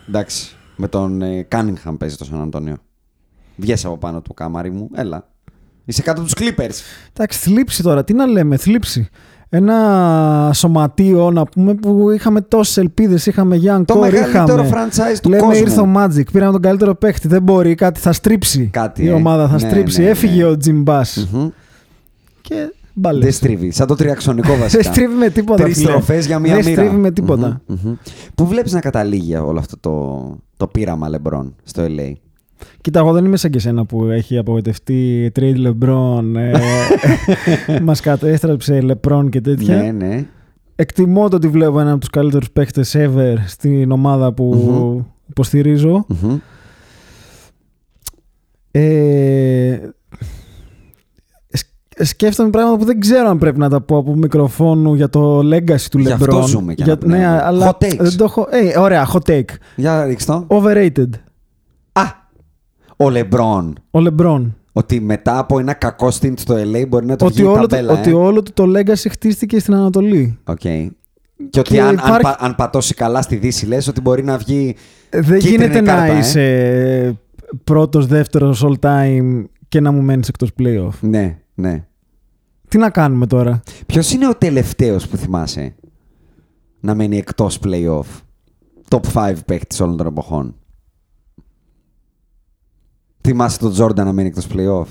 εντάξει, με τον ε, Cunningham παίζει το Σαν Αντώνιο. Βγες από πάνω του κάμαρι μου, έλα. Είσαι κάτω από τους Clippers. Εντάξει, θλίψη τώρα, τι να λέμε, θλίψη. Ένα σωματείο να πούμε που είχαμε τόσες ελπίδες. Είχαμε Young Το Core, μεγαλύτερο είχαμε. franchise του Λέμε κόσμου. ήρθε ο Magic, πήραμε τον καλύτερο παίχτη. Δεν μπορεί, κάτι θα στρίψει. Κάτι, Η ε. ομάδα θα Ναι, στρίψει. ναι, ναι. Έφυγε ο Jim Bass. Μμμ. Και μπαλέ. Δεν στρίβει. Σαν το τριαξονικό βασικά. Δεν στρίβει με τίποτα. Τρεις φίλε. στροφές για μία Δεν μοίρα. στρίβει με τίποτα. Μμμ, μμμ. Πού βλέπεις να καταλήγει όλο αυτό το, το πείραμα LeBron στο LA. Κοίτα, εγώ δεν είμαι σαν και σένα που έχει απογοητευτεί trade LeBron. Ε, Μας κατέστρεψε LeBron και τέτοια. Ναι, ναι. Εκτιμώ το ότι βλέπω έναν από τους καλύτερους παίχτες ever στην ομάδα που υποστηρίζω. Μμμ. Ε, σκ- σκέφτομαι πράγματα που δεν ξέρω αν πρέπει να τα πω από μικροφόνου για το legacy του Γι' LeBron. αυτό ζούμε και Για- να πνέουμε. ναι, αλλά Hot takes. δεν το έχω. Ε, ωραία, hot take. Για ρίξτε το. Overrated. Α, ο LeBron. Ο LeBron. Ότι μετά από ένα κακό stint στο LA μπορεί να το Ότι βγει η όλο, ταμπέλα, το, ότι ε. όλο του το legacy χτίστηκε στην Ανατολή. Οκ. Και ότι Και αν, αν, υπάρχει- πα- αν πατώσει καλά στη Δύση, λες ότι μπορεί να βγει. Ε, Δεν Κίτρινη γίνεται κάρτα, να ε. είσαι πρώτος, δεύτερος all time και να μου μένεις εκτός playoff. Ναι, ναι. Τι να κάνουμε τώρα; Ποιος είναι ο τελευταίος που θυμάσαι να μένει εκτός playoff. Top 5 παίκτης όλων των εποχών; Θυμάσαι τον Τζόρνταν να μένει εκτός playoff;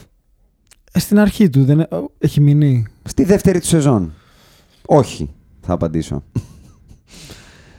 Ε, στην αρχή του δεν... ε, έχει μείνει; Στη δεύτερη του σεζόν. Όχι, θα απαντήσω.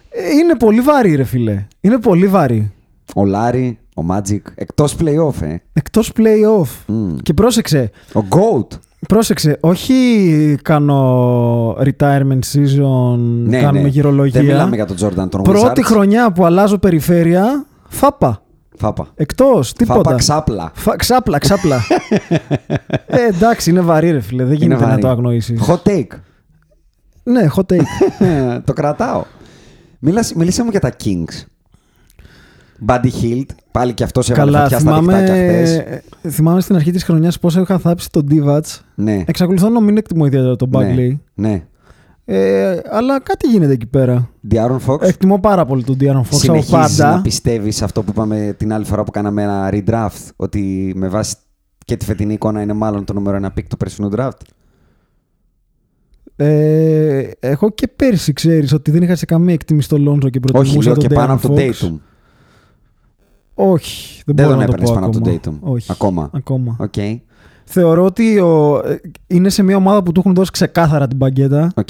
Ε, Είναι πολύ βαρύ ρε φίλε. Είναι πολύ βαρύ. Ο Λάρι, ο Magic, εκτός playoff, ε. Εκτός playoff. Μμ. Και πρόσεξε, Ο Goat. Πρόσεξε, όχι κάνω retirement season, Ναι, κάνουμε ναι. γυρολογία. Δεν μιλάμε για τον Τζόρνταν, τον Πρώτη Wizards. χρονιά που αλλάζω περιφέρεια, φάπα. Φάπα. Εκτός, τίποτα. Φάπα ξάπλα. Φα- ξάπλα, ξάπλα. ε, εντάξει, είναι βαρύ ρε φίλε, δεν Είναι γίνεται να βαρύ. το αγνοήσεις. Hot take. Ναι, hot take. το κρατάω. Μίλας, μίλησέ μου για τα Kings. Buddy Hield, πάλι και αυτός έβαλε Καλά, φωτιά στα θυμάμαι, διχτάκια χθες. ε, θυμάμαι στην αρχή της χρονιάς πόσο είχα θάψει τον Divac. Ναι, Εξακολουθώ να μην εκτιμώ ιδιαίτερα τον ναι, Bagley. ναι. Ε, αλλά κάτι γίνεται εκεί πέρα. De'Aaron Fox, Εκτιμώ πάρα πολύ τον De'Aaron Fox από συνεχίζεις πάντα. να πιστεύεις αυτό που είπαμε την άλλη φορά που κάναμε ένα redraft, ότι με βάση και τη φετινή εικόνα είναι μάλλον το νούμερο ένα pick του περσινού draft; Ε, εγώ και πέρσι ξέρεις ότι δεν είχα σε καμία εκτίμηση στο Lonzo και προτιμούσα Όχι, λέω τον και πάνω De'Aaron από τον Fox. Ayton. Όχι, δεν, Δεν μπορώ τον να το έπαιρνες πω πάνω από τον ακόμα. Ayton. Όχι, Ακόμα. ακόμα. Οκ. Θεωρώ ότι ο, ε, είναι σε μια ομάδα που του έχουν δώσει ξεκάθαρα την μπαγκέτα. Οκ.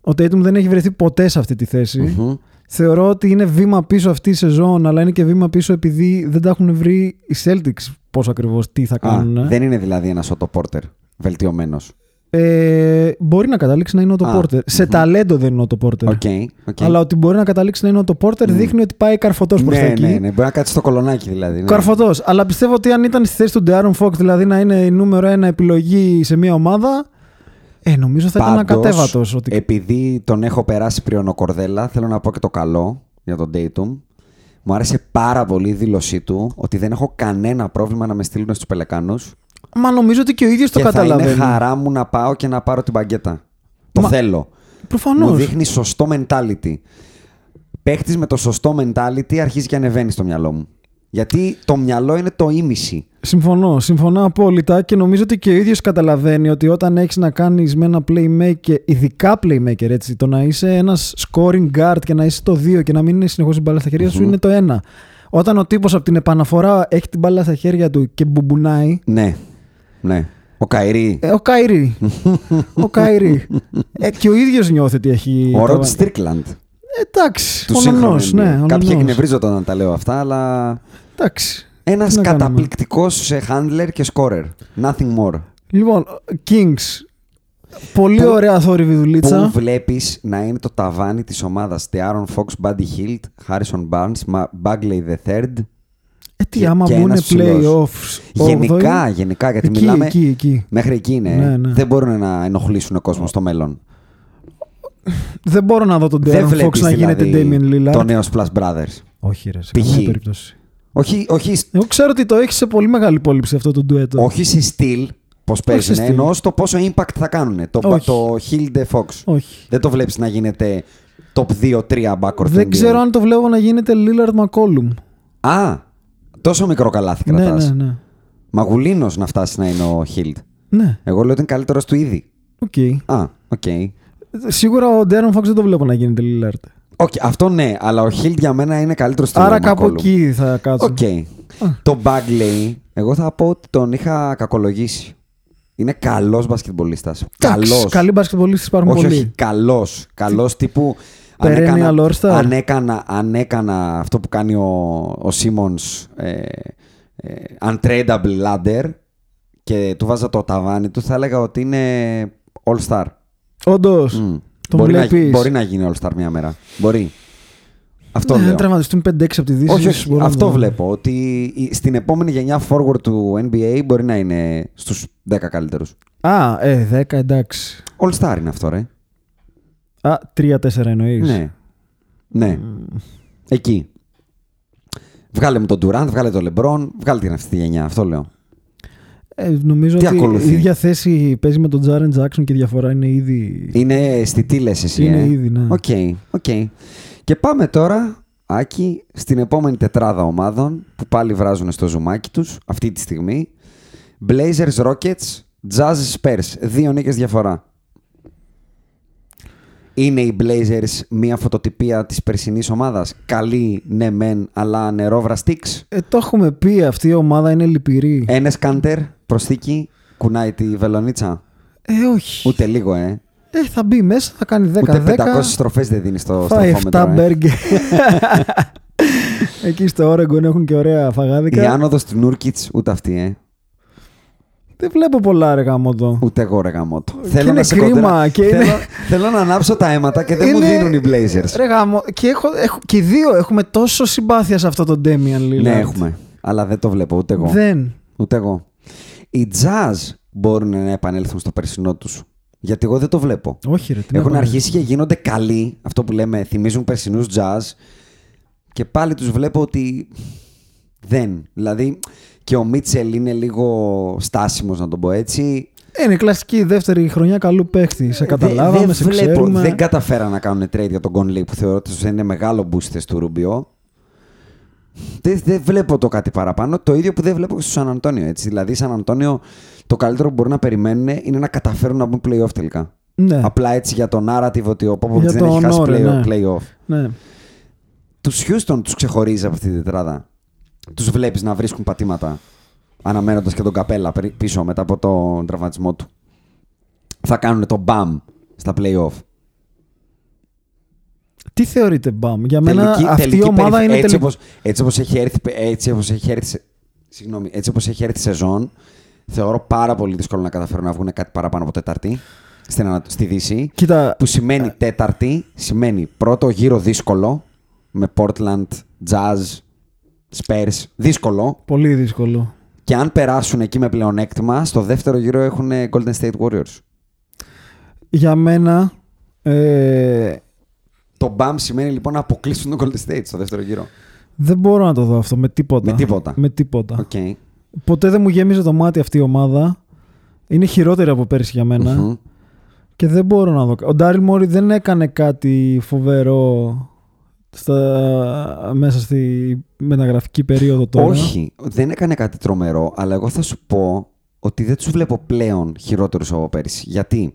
Ο Tatum δεν έχει βρεθεί ποτέ σε αυτή τη θέση. Μμμ. Θεωρώ ότι είναι βήμα πίσω αυτή η σεζόν, αλλά είναι και βήμα πίσω επειδή δεν τα έχουν βρει οι Celtics πώς ακριβώς τι θα Α, κάνουν. δεν είναι δηλαδή ένας Otto Porter βελτιωμένος. Ε, μπορεί να καταλήξει να είναι ο Α, Porter. Σε μμμ. ταλέντο δεν είναι ο Porter. OK. OK. Αλλά ότι μπορεί να καταλήξει να είναι ο Porter δείχνει ότι πάει καρφωτός προς τα Ναι, εκεί. ναι, ναι. Μπορεί να κάτσει στο κολονάκι δηλαδή. ναι. Καρφωτός. Αλλά πιστεύω ότι αν ήταν στη θέση του De'Aaron Fox, δηλαδή να είναι η νούμερο ένα επιλογή σε μια ομάδα, ε, νομίζω θα ήταν Πάντως, ακατέβατος. Ότι... Επειδή τον έχω περάσει πριονοκορδέλα, θέλω να πω και το καλό για τον Ayton. Μου άρεσε πάρα πολύ η δήλωσή του ότι δεν έχω κανένα πρόβλημα να με στείλουν στους Πελεκάνους Μα νομίζω ότι και ο ίδιος το και θα είναι καταλαβαίνει. χαρά μου να πάω και να πάρω την παγκέτα. Το Μα- θέλω. Προφανώς. Μου δείχνει σωστό mentality. Παίχτης με το σωστό mentality αρχίζει και ανεβαίνει στο μυαλό μου. Γιατί το μυαλό είναι το ίμιση. Συμφωνώ, συμφωνώ απόλυτα και νομίζω ότι και ο ίδιος καταλαβαίνει ότι όταν έχεις να κάνεις με ένα playmaker, ειδικά playmaker, έτσι, το να είσαι ένας scoring guard και να είσαι το 2 και να μην είναι συνεχώς η μπάλα στα χέρια σου είναι το 1. Όταν ο τύπος από την επαναφορά έχει την μπάλα στα χέρια του και μπουμπουνάει. Ναι. Ναι. Ο Kyrie. Ε, ο Kyrie. ο Kyrie. Ε, και ο ίδιος νιώθει ότι έχει. ο τα- Rod Strickland. Εντάξει. Του Ο σύγχρονου νονός, NBA. ναι. ο Κάποιοι νονός. εκνευρίζονται όταν τα λέω αυτά, αλλά. Εντάξει. Ένας Τι να κάνουμε. καταπληκτικός handler και scorer. Nothing more. Λοιπόν, Kings. Πολύ Πού- ωραία αθόρυβη δουλίτσα. Πού βλέπεις να είναι το ταβάνι της ομάδας. De'Aaron Fox, Buddy Hield, Harrison Barnes, Ma- Bagley the Third. Ε, τι και- άμα και μπουν ένας ψηλός. playoffs. Γενικά, όγδοη, γενικά, γιατί εκεί, μιλάμε. εκεί, εκεί. Μέχρι εκεί είναι. Ναι, ναι. Δεν μπορούν να ενοχλήσουν κόσμο στο μέλλον. Δεν μπορώ να δω τον Δεν Darren Fox βλέπεις να γίνεται δηλαδή Damian Lillard. το νέος Splash Brothers. Όχι, ρε, σε Π.χ. καμία περίπτωση. Όχι, όχι, Εγώ ξέρω ότι το έχεις σε πολύ μεγάλη υπόλοιψη αυτό το ντουέτο. όχι σε στυλ πώς παίζουν, στυλ. εννοώ στο πόσο impact θα κάνουν. Το, Όχι. το Hilde Fox. Όχι. Δεν το βλέπεις να γίνεται top 2-3 backcourt. Δεν NBA. ξέρω αν το βλέπω να γίνεται Lillard McCollum. Α, τόσο μικρό καλάθι Ναι, κρατάς. ναι, ναι. Μαγουλίνος να φτάσεις να είναι ο Hild. Ναι, Εγώ λέω ότι είναι καλύτερος του ήδη. οκ. Α, οκ. Σίγουρα ο Darren Fox δεν το βλέπω να γίνεται Lillard. Οκ, αυτό ναι, αλλά ο Hild για μένα είναι καλύτερος του Άρα κάπου εκεί θα κάτσω. Οκ. Το Bagley, εγώ θα πω ότι τον είχα κακολογήσει. Είναι καλός μπασκετμπολίστας. Εντάξει, Καλός. Καλοί μπασκετμπολίστες υπάρχουν Όχι, πολλοί. όχι, καλός. Καλός τύπου. Perennial αν έκανα, All-Star. αν, έκανα, αν έκανα αυτό που κάνει ο, ο Simmons ε, ε, untradeable ladder και του βάζα το ταβάνι του, θα έλεγα ότι είναι All-Star. Όντως. Μμ. Τον μπορεί, να, βλέπεις. μπορεί να γίνει All-Star μια μέρα. Μπορεί. Αυτό Ναι, λέω. αν τραυματιστούν 5-6 από τη Δύση. Όχι, όχι, μπορώ να αυτό το- βλέπω. Ότι η- στην επόμενη γενιά forward του NBA μπορεί να είναι στους 10 καλύτερους. Α, ε, 10 εντάξει. All-Star είναι αυτό, ρε. Α, 3-4 εννοείς. Ναι. Ναι. Εκεί. Βγάλε μου τον Durant, βγάλε τον LeBron, βγάλε την αυτή τη γενιά. Αυτό λέω. Ε, νομίζω Τι ότι ακολουθεί; η ίδια θέση παίζει με τον Jaren Jackson και η διαφορά είναι ήδη. Είναι αισθητή λες εσύ, Είναι ε; ήδη, ναι. OK, OK. Και πάμε τώρα, Άκη, στην επόμενη τετράδα ομάδων που πάλι βράζουν στο ζουμάκι τους αυτή τη στιγμή. Blazers, Rockets, Jazz, Spurs. Δύο νίκες διαφορά. Είναι οι Blazers μια φωτοτυπία της περσινής ομάδας; Καλή, ναι μεν, αλλά νερό βραστίξ. Ε, το έχουμε πει, αυτή η ομάδα είναι λυπηρή. Ένα κάντερ, προσθήκη, κουνάει τη βελονίτσα; Ε, όχι. Ούτε λίγο, ε. Ε, θα μπει μέσα, θα κάνει 10-10. Ούτε 500 στροφές δεν δίνει στο Φάει 7 στροφόμετρο. ε. μπέργκερ. Εκεί στο Oregon έχουν και ωραία Η φαγάδικα. άνοδος του Νούρκιτς, ούτε αυτή, ε. Δεν βλέπω πολλά ρε γάμο εδώ. Ούτε εγώ ρε γαμότο. Και είναι να σε κρίμα κοντρά- και θέλω, είναι- θέλω να ανάψω τα αίματα και δεν μου Είναι- δίνουν οι Blazers. Ρε γάμο, και, έχω, έχω, και οι δύο έχουμε τόσο συμπάθεια σε αυτό το Damian Lillard. Ναι, έχουμε. Αλλά δεν το βλέπω ούτε εγώ. Δεν. Ούτε εγώ. Οι Jazz μπορούν να επανέλθουν στο περσινό τους. Γιατί εγώ δεν το βλέπω. Όχι ρε. τι να Έχουν πάμε. αρχίσει και γίνονται καλοί, αυτό που λέμε, θυμίζουν περσινούς jazz και πάλι τους βλέπω ότι δεν. Δηλαδή και ο Μίτσελ είναι λίγο στάσιμος να τον πω έτσι. Ε, Είναι η κλασική δεύτερη χρονιά καλού παίχτη. Σε Ε, Δε- καταλάβαμε, δεν σε βλέπω, ξέρουμε. Δεν καταφέραν να κάνουν trade για τον Conley που θεωρώ ότι είναι μεγάλο booster του Ρούμπιο. Δεν, δεν βλέπω το κάτι παραπάνω. Το ίδιο που δεν βλέπω και στο Σαν Αντώνιο. Έτσι. Δηλαδή, Σαν Αντώνιο το καλύτερο που μπορεί να περιμένουν είναι να καταφέρουν να μπουν playoff τελικά. Ναι. Απλά έτσι για το narrative ότι ο Popovich Για δεν το έχει χάσει honor, play- ναι. playoff. ναι. Τους Houston τους ξεχωρίζει από αυτή την τετράδα. Τους βλέπεις να βρίσκουν πατήματα αναμένοντας και τον καπέλα περί- πίσω μετά από τον τραυματισμό του. Θα κάνουν το μπαμ στα playoff. Τι θεωρείτε μπαμ; Για μένα Τελική- αυτή τελική η ομάδα περιφ- είναι έτσι τελική. όπως, έτσι όπως έχει έρθει, έτσι όπως έχει έρθει, σε- συγγνώμη, έτσι όπως έχει έρθει η σεζόν, θεωρώ πάρα πολύ δύσκολο να καταφέρουν να βγουν κάτι παραπάνω από τέταρτη στην, ανα- στη Δύση. Κοίτα, Που σημαίνει τέταρτη, σημαίνει πρώτο γύρο δύσκολο, με Portland, Jazz, Spurs, δύσκολο. πολύ δύσκολο. Και αν περάσουν εκεί με πλεονέκτημα, στο δεύτερο γύρο έχουν Golden State Warriors. Για μένα, ε, Το BAM σημαίνει λοιπόν να αποκλείσουν τον Golden State στο δεύτερο γύρο. δεν μπορώ να το δω αυτό με τίποτα. Με τίποτα. Με τίποτα. Οκ. Ποτέ δεν μου γέμιζε το μάτι αυτή η ομάδα. Είναι χειρότερη από πέρσι για μένα. Μμμ. Και δεν μπορώ να δω. Ο Ντάριλ Μόρι δεν έκανε κάτι φοβερό στα... μέσα στη μεταγραφική περίοδο τώρα. Όχι, δεν έκανε κάτι τρομερό, αλλά εγώ θα σου πω ότι δεν τους βλέπω πλέον χειρότερους από πέρυσι. Γιατί;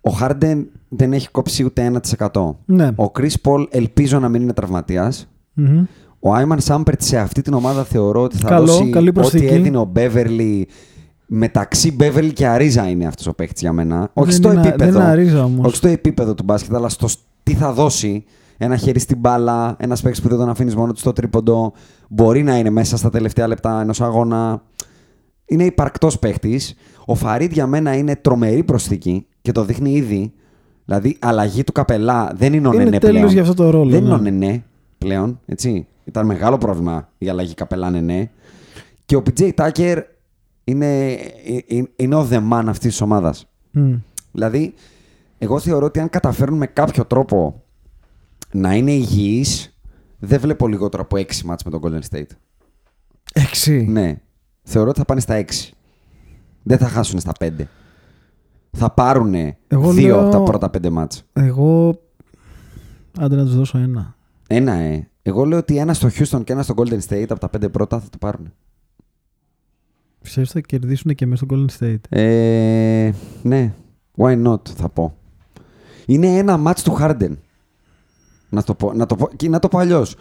Ο Χάρντεν δεν έχει κόψει ούτε 1%. Ναι. Ο Chris Paul ελπίζω να μην είναι τραυματίας. Μμμ. Ο Άιμαν Σάμπερτ σε αυτή την ομάδα θεωρώ ότι θα Καλό, δώσει καλή ό,τι προσθήκη. έδινε ο Μπέβερλι. Μεταξύ Μπέβερλι και Αρίζα είναι αυτός ο παίχτης για μένα. Όχι Δεν στο είναι- επίπεδο. δεν είναι Αρίζα όμως. Όχι στο επίπεδο του μπάσκετ, αλλά στο τι θα δώσει. Ένα χέρι στην μπάλα, ένας παίκτης που δεν τον αφήνεις μόνο του στο τρίποντο. Μπορεί να είναι μέσα στα τελευταία λεπτά ενός αγώνα. Είναι υπαρκτός παίχτη. Ο Φαρίτ για μένα είναι τρομερή προσθήκη και το δείχνει ήδη. Δηλαδή, αλλαγή του καπελά δεν είναι ο Είναι Νενέ τέλειος πλέον. για αυτό το ρόλο, Δεν είναι ναι. ο Νενέ πλέον. Έτσι. Ήταν μεγάλο πρόβλημα η αλλαγή καπελά Νενέ. Και ο PJ Tucker είναι, ε, ε, είναι ο the man αυτής της ομάδας. Μμ. Δηλαδή, εγώ θεωρώ ότι αν καταφέρουν με κάποιο τρόπο να είναι υγιείς, δεν βλέπω λιγότερο από 6 μάτς με τον Golden State. Έξι. Ναι. Θεωρώ ότι θα πάνε στα 6. Δεν θα χάσουν στα 5. Θα πάρουν Εγώ δύο λέω- από τα πρώτα 5 μάτς. Εγώ. Άντε να τους δώσω ένα. Ένα, ε. Εγώ λέω ότι ένα στο Houston και ένα στο Golden State από τα 5 πρώτα θα το πάρουν. Πιστεύω ότι θα κερδίσουν και μέσα στο Golden State. Ε, ναι. Why not, θα πω. Είναι ένα μάτς του Harden. Να το πω, να το πω, και να το πω αλλιώς.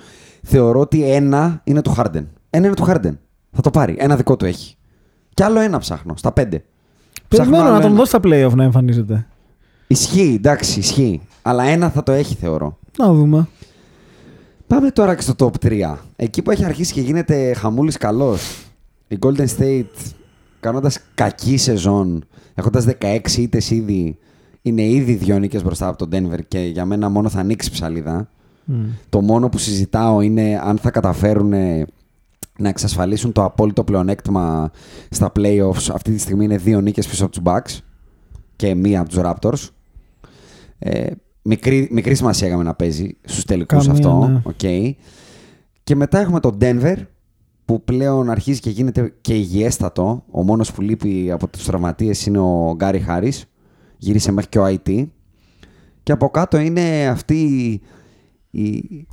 Θεωρώ ότι ένα είναι του Harden. Ένα είναι του Harden. Θα το πάρει. Ένα δικό του έχει. Και άλλο ένα ψάχνω. Στα πέντε. Ψάχνω Περιμένω άλλο να τον ένα. δώσει στα playoff να εμφανίζεται. Ισχύει, εντάξει, ισχύει. Αλλά ένα θα το έχει, θεωρώ. Να δούμε. Πάμε τώρα και στο top 3. Εκεί που έχει αρχίσει και γίνεται χαμούλης καλός. Η Golden State κάνοντας κακή σεζόν, έχοντας 16 ήττες ήδη, είναι ήδη δυο νίκες μπροστά από τον Denver και για μένα μόνο θα ανοίξει ψαλίδα. Μμ. Το μόνο που συζητάω είναι αν θα καταφέρουν να εξασφαλίσουν το απόλυτο πλεονέκτημα στα playoffs. Αυτή τη στιγμή είναι δύο νίκες πίσω από τους Bucks και μία από τους Raptors. Ε, μικρή, μικρή σημασία έχει με το να παίζει στους τελικούς Καμία, αυτό. ναι. οκ. Και μετά έχουμε το Denver που πλέον αρχίζει και γίνεται και υγιέστατο. Ο μόνος που λείπει από τους τραυματίες είναι ο Gary Harris. Γύρισε μέχρι και ο IT. Και από κάτω είναι αυτή η,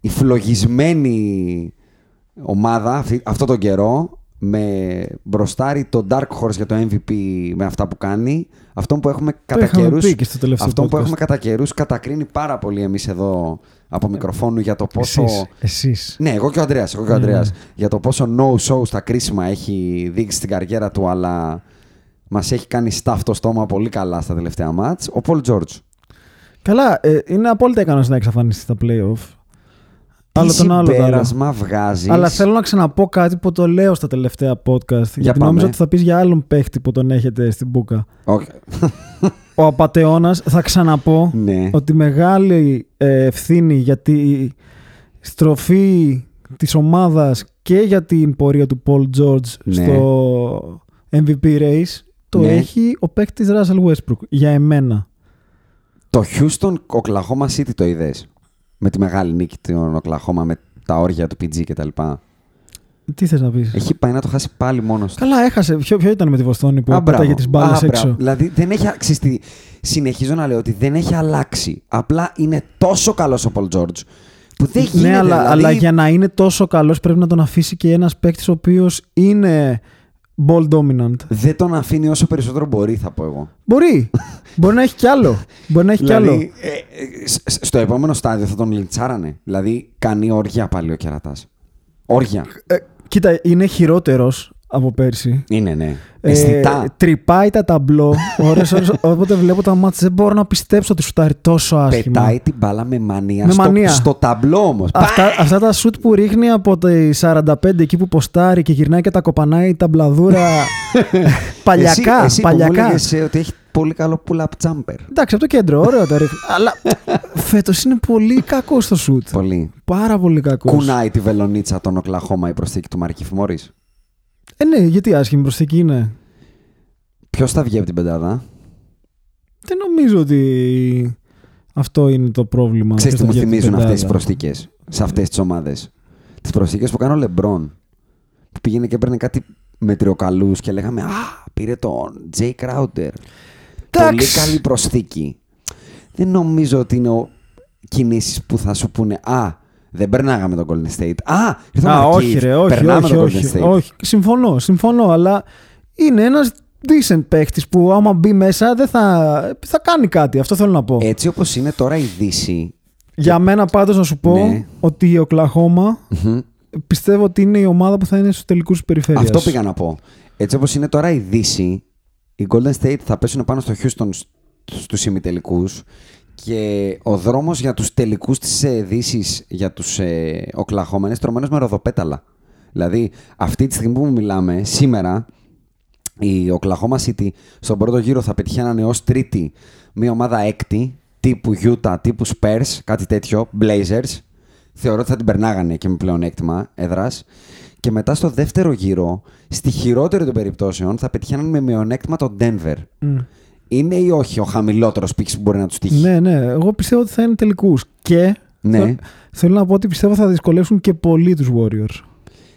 η φλογισμένη ομάδα αυτή, αυτό τον καιρό με μπροστάρι το Dark Horse για το MVP με αυτά που κάνει. Αυτό που έχουμε κατά είχαμε καιρούς, πει και στο τελευταίο αυτό που podcast. έχουμε κατά καιρούς κατακρίνει πάρα πολύ εμείς εδώ από μικροφόνου για το πόσο... Εσείς. Εσείς. Ναι, εγώ και ο Ανδρέας, εγώ και ο Ναι, Ανδρέας. Για το πόσο no-show στα κρίσιμα έχει δείξει στην καριέρα του, αλλά μας έχει κάνει staff το στόμα πολύ καλά στα τελευταία μάτς. Ο Paul George. Καλά, ε, είναι απόλυτα ικανός να εξαφανιστεί στα playoff. Άλλο Τι τον άλλο. το άλλο. συμπέρασμα βγάζεις... Αλλά θέλω να ξαναπώ κάτι που το λέω στα τελευταία podcast. γιατί πάμε. νόμιζα ότι θα πεις για άλλον παίχτη που τον έχετε στην μπουκα. Όχι. Ο Απατεώνας, θα ξαναπώ ναι. ότι μεγάλη ε, ευθύνη για τη στροφή της ομάδας και για την πορεία του Paul George Ναι. στο MVP race το Ναι. έχει ο παίκτης Russell Westbrook. Για εμένα. Το Houston Oklahoma City το είδες; Με τη μεγάλη νίκη του Oklahoma με τα όρια του PG και τα λοιπά. Τι θες να πεις; Έχει πάει να το χάσει πάλι μόνος του. Καλά, έχασε. Ποιο, ποιο ήταν με τη Βοστόνη που Α, μπράβο. πέταγε τις μπάλες Α, μπράβο. έξω; Δηλαδή δεν έχει, ξέρεις τι, συνεχίζω να λέω ότι δεν έχει αλλάξει. Απλά είναι τόσο καλός ο Paul George Που δεν γίνεται. Ναι, αλλά, δηλαδή... αλλά για να είναι τόσο καλός πρέπει να τον αφήσει και ένας παίκτης ο οποίος είναι ball dominant. Δεν τον αφήνει όσο περισσότερο μπορεί, θα πω εγώ. Μπορεί. μπορεί να έχει κι άλλο. Μπορεί να έχει κι άλλο. Δηλαδή, ε, ε, σ- στο επόμενο στάδιο θα τον λιντσάρανε. Δηλαδή, κάνει όργια πάλι ο κερατάς. Όργια. Ε, κοίτα, είναι χειρότερος από πέρσι. Είναι, ναι. Ε, Αισθητά. τρυπάει τα ταμπλό. Ώρες, ώρες, όποτε βλέπω τα μάτια δεν μπορώ να πιστέψω ότι σουτάρει τόσο άσχημα. Πετάει την μπάλα με μανία. Με στο, μανία. στο ταμπλό όμως. Αυτά, αυτά τα σουτ που ρίχνει από τα 45 εκεί που ποστάρει και γυρνάει και τα κοπανάει τα μπλαδούρα παλιακά. Εσύ, εσύ που μου παλιακά. έλεγες, ε, ότι έχει πολύ καλό pull-up jumper. Εντάξει, από το κέντρο, ωραίο τα ρίχνει. Αλλά φέτος είναι πολύ κακό στο σουτ. Πολύ. Πάρα πολύ κακός. Κουνάει τη βελονίτσα τον Οκλαχώμα η προσθήκη του Μαρκίφ Μόρις. Ε, ναι, γιατί άσχημη προσθήκη είναι; Ποιος θα βγει από την πεντάδα; Δεν νομίζω ότι αυτό είναι το πρόβλημα. Ξέρεις τι Ποιος μου θα βγει από την θυμίζουν αυτές τις πεντάδα; προσθήκες σε αυτές τις ομάδες; Τις προσθήκες που κάνει ο Λεμπρόν. Που πήγαινε και έπαιρνε κάτι μετριοκαλούς και λέγαμε Α, πήρε τον Τζέι Crowder. Πολύ Εντάξει. καλή προσθήκη. Δεν νομίζω ότι είναι κινήσεις που θα σου πούνε Α, δεν περνάγαμε τον Golden State. Α, ήρθε ο Α, Markieff, όχι, ρε, όχι, περνάμε όχι, τον όχι, Golden State. όχι. Συμφωνώ, συμφωνώ, αλλά είναι ένας decent παίχτη που άμα μπει μέσα δεν θα, θα κάνει κάτι. Αυτό θέλω να πω. Έτσι όπως είναι τώρα η Δύση. Για μένα πάντως να σου πω Ναι. ότι η Οκλαχώμα μμμ, πιστεύω ότι είναι η ομάδα που θα είναι στους τελικούς περιφέρειας. Αυτό πήγα να πω. Έτσι όπως είναι τώρα η Δύση, οι Golden State θα πέσουν πάνω στο Houston σ- στους ημιτελικούς και ο δρόμος για τους τελικούς της ε, Δύσης για τους ε, Oklahoma είναι στρωμένος με ροδοπέταλα. Δηλαδή, αυτή τη στιγμή που μιλάμε, σήμερα, η Oklahoma City στον πρώτο γύρο θα πετυχαίνανε ως τρίτη μια ομάδα έκτη, τύπου Utah, τύπου Spurs, κάτι τέτοιο, Blazers. Θεωρώ ότι θα την περνάγανε και με πλεονέκτημα έδρας. Και μετά στο δεύτερο γύρο, στη χειρότερη των περιπτώσεων, θα πετυχαίνανε με μειονέκτημα τον Denver. Μμ. Είναι ή όχι ο χαμηλότερος πίξ που μπορεί να τους τύχει; Ναι, ναι. Εγώ πιστεύω ότι θα είναι τελικούς. Και Ναι. θε- θέλω να πω ότι πιστεύω θα δυσκολεύσουν και πολύ τους Warriors.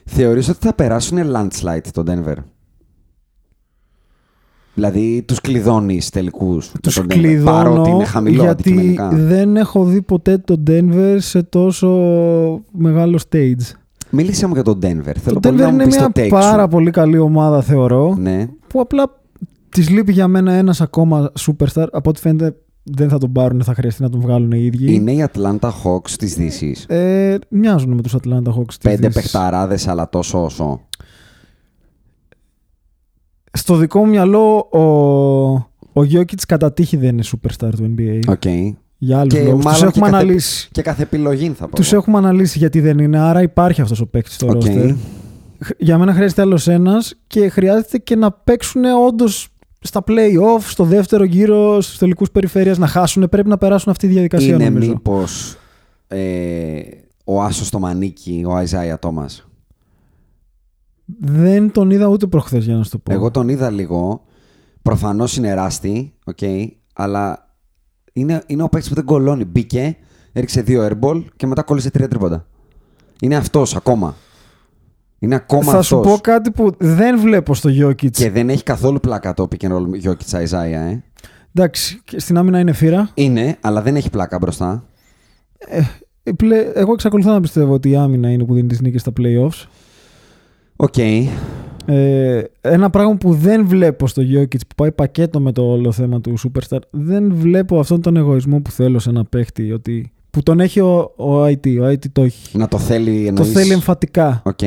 Θεωρείς ότι θα περάσουν landslide τον Denver; Δηλαδή τους κλειδώνεις τελικούς. με Τους τον Denver, κλειδώνω Παρότι είναι χαμηλό γιατί αντικειμενικά. δεν έχω δει ποτέ τον Denver σε τόσο μεγάλο stage. Μίλησε μου για τον Denver. Θέλω Το πολύ Denver να μου είναι πεις μια το take πάρα σου. πολύ καλή ομάδα θεωρώ Ναι. που απλά της λείπει για μένα ένας ακόμα superstar από ό,τι φαίνεται δεν θα τον πάρουν, θα χρειαστεί να τον βγάλουν οι ίδιοι. Είναι οι Atlanta Hawks της Δύσης. Ε, μοιάζουν με τους Atlanta Hawks της Πέντε Δύσης. παιχταράδες αλλά τόσο όσο. Στο δικό μου μυαλό ο, ο Jokic κατά τύχη δεν είναι superstar του NBA. Οκ. Για άλλους Και λόγους. Τους μάλλον και έχουμε κάθε- αναλύσει. Και κάθε επιλογή θα πω. Τους εγώ. έχουμε αναλύσει γιατί δεν είναι, άρα υπάρχει αυτός ο παίκτης στο Οκ. roster. Χ- Για μένα χρειάζεται άλλος ένας και χρειάζεται και να παίξουν όντως στα play-off, στο δεύτερο γύρο, στους τελικούς περιφέρειας να χάσουν. Πρέπει να περάσουν αυτή τη διαδικασία Είναι νομίζω. μήπως ε, ο Άσος στο μανίκι, ο Isaiah Thomas; Δεν τον είδα ούτε προχθές για να σου το πω. Εγώ τον είδα λίγο. Προφανώς είναι rusty, οκ, αλλά είναι, είναι ο παίκτης που δεν κολώνει. Μπήκε, έριξε δύο airball και μετά κόλλησε τρία τρίποντα. Είναι αυτός ακόμα. Είναι ακόμα Θα σου αυτός. πω κάτι που δεν βλέπω στο Jokic. Και δεν έχει καθόλου πλάκα το pick and roll Jokic Isaiah, ε. Εντάξει, και στην άμυνα είναι φύρα. Είναι, αλλά δεν έχει πλάκα μπροστά. Ε, πλε- Εγώ εξακολουθώ να πιστεύω ότι η άμυνα είναι που δίνει τις νίκες στα playoffs. Οκ. Ε, ένα πράγμα που δεν βλέπω στο Jokic που πάει πακέτο με το όλο θέμα του Superstar, δεν βλέπω αυτόν τον εγωισμό που θέλω σε ένα παίχτη. Ότι, που τον έχει ο, ο IT. Ο IT το έχει. Να το θέλει Το εννοείς... θέλει εμφατικά. Οκ.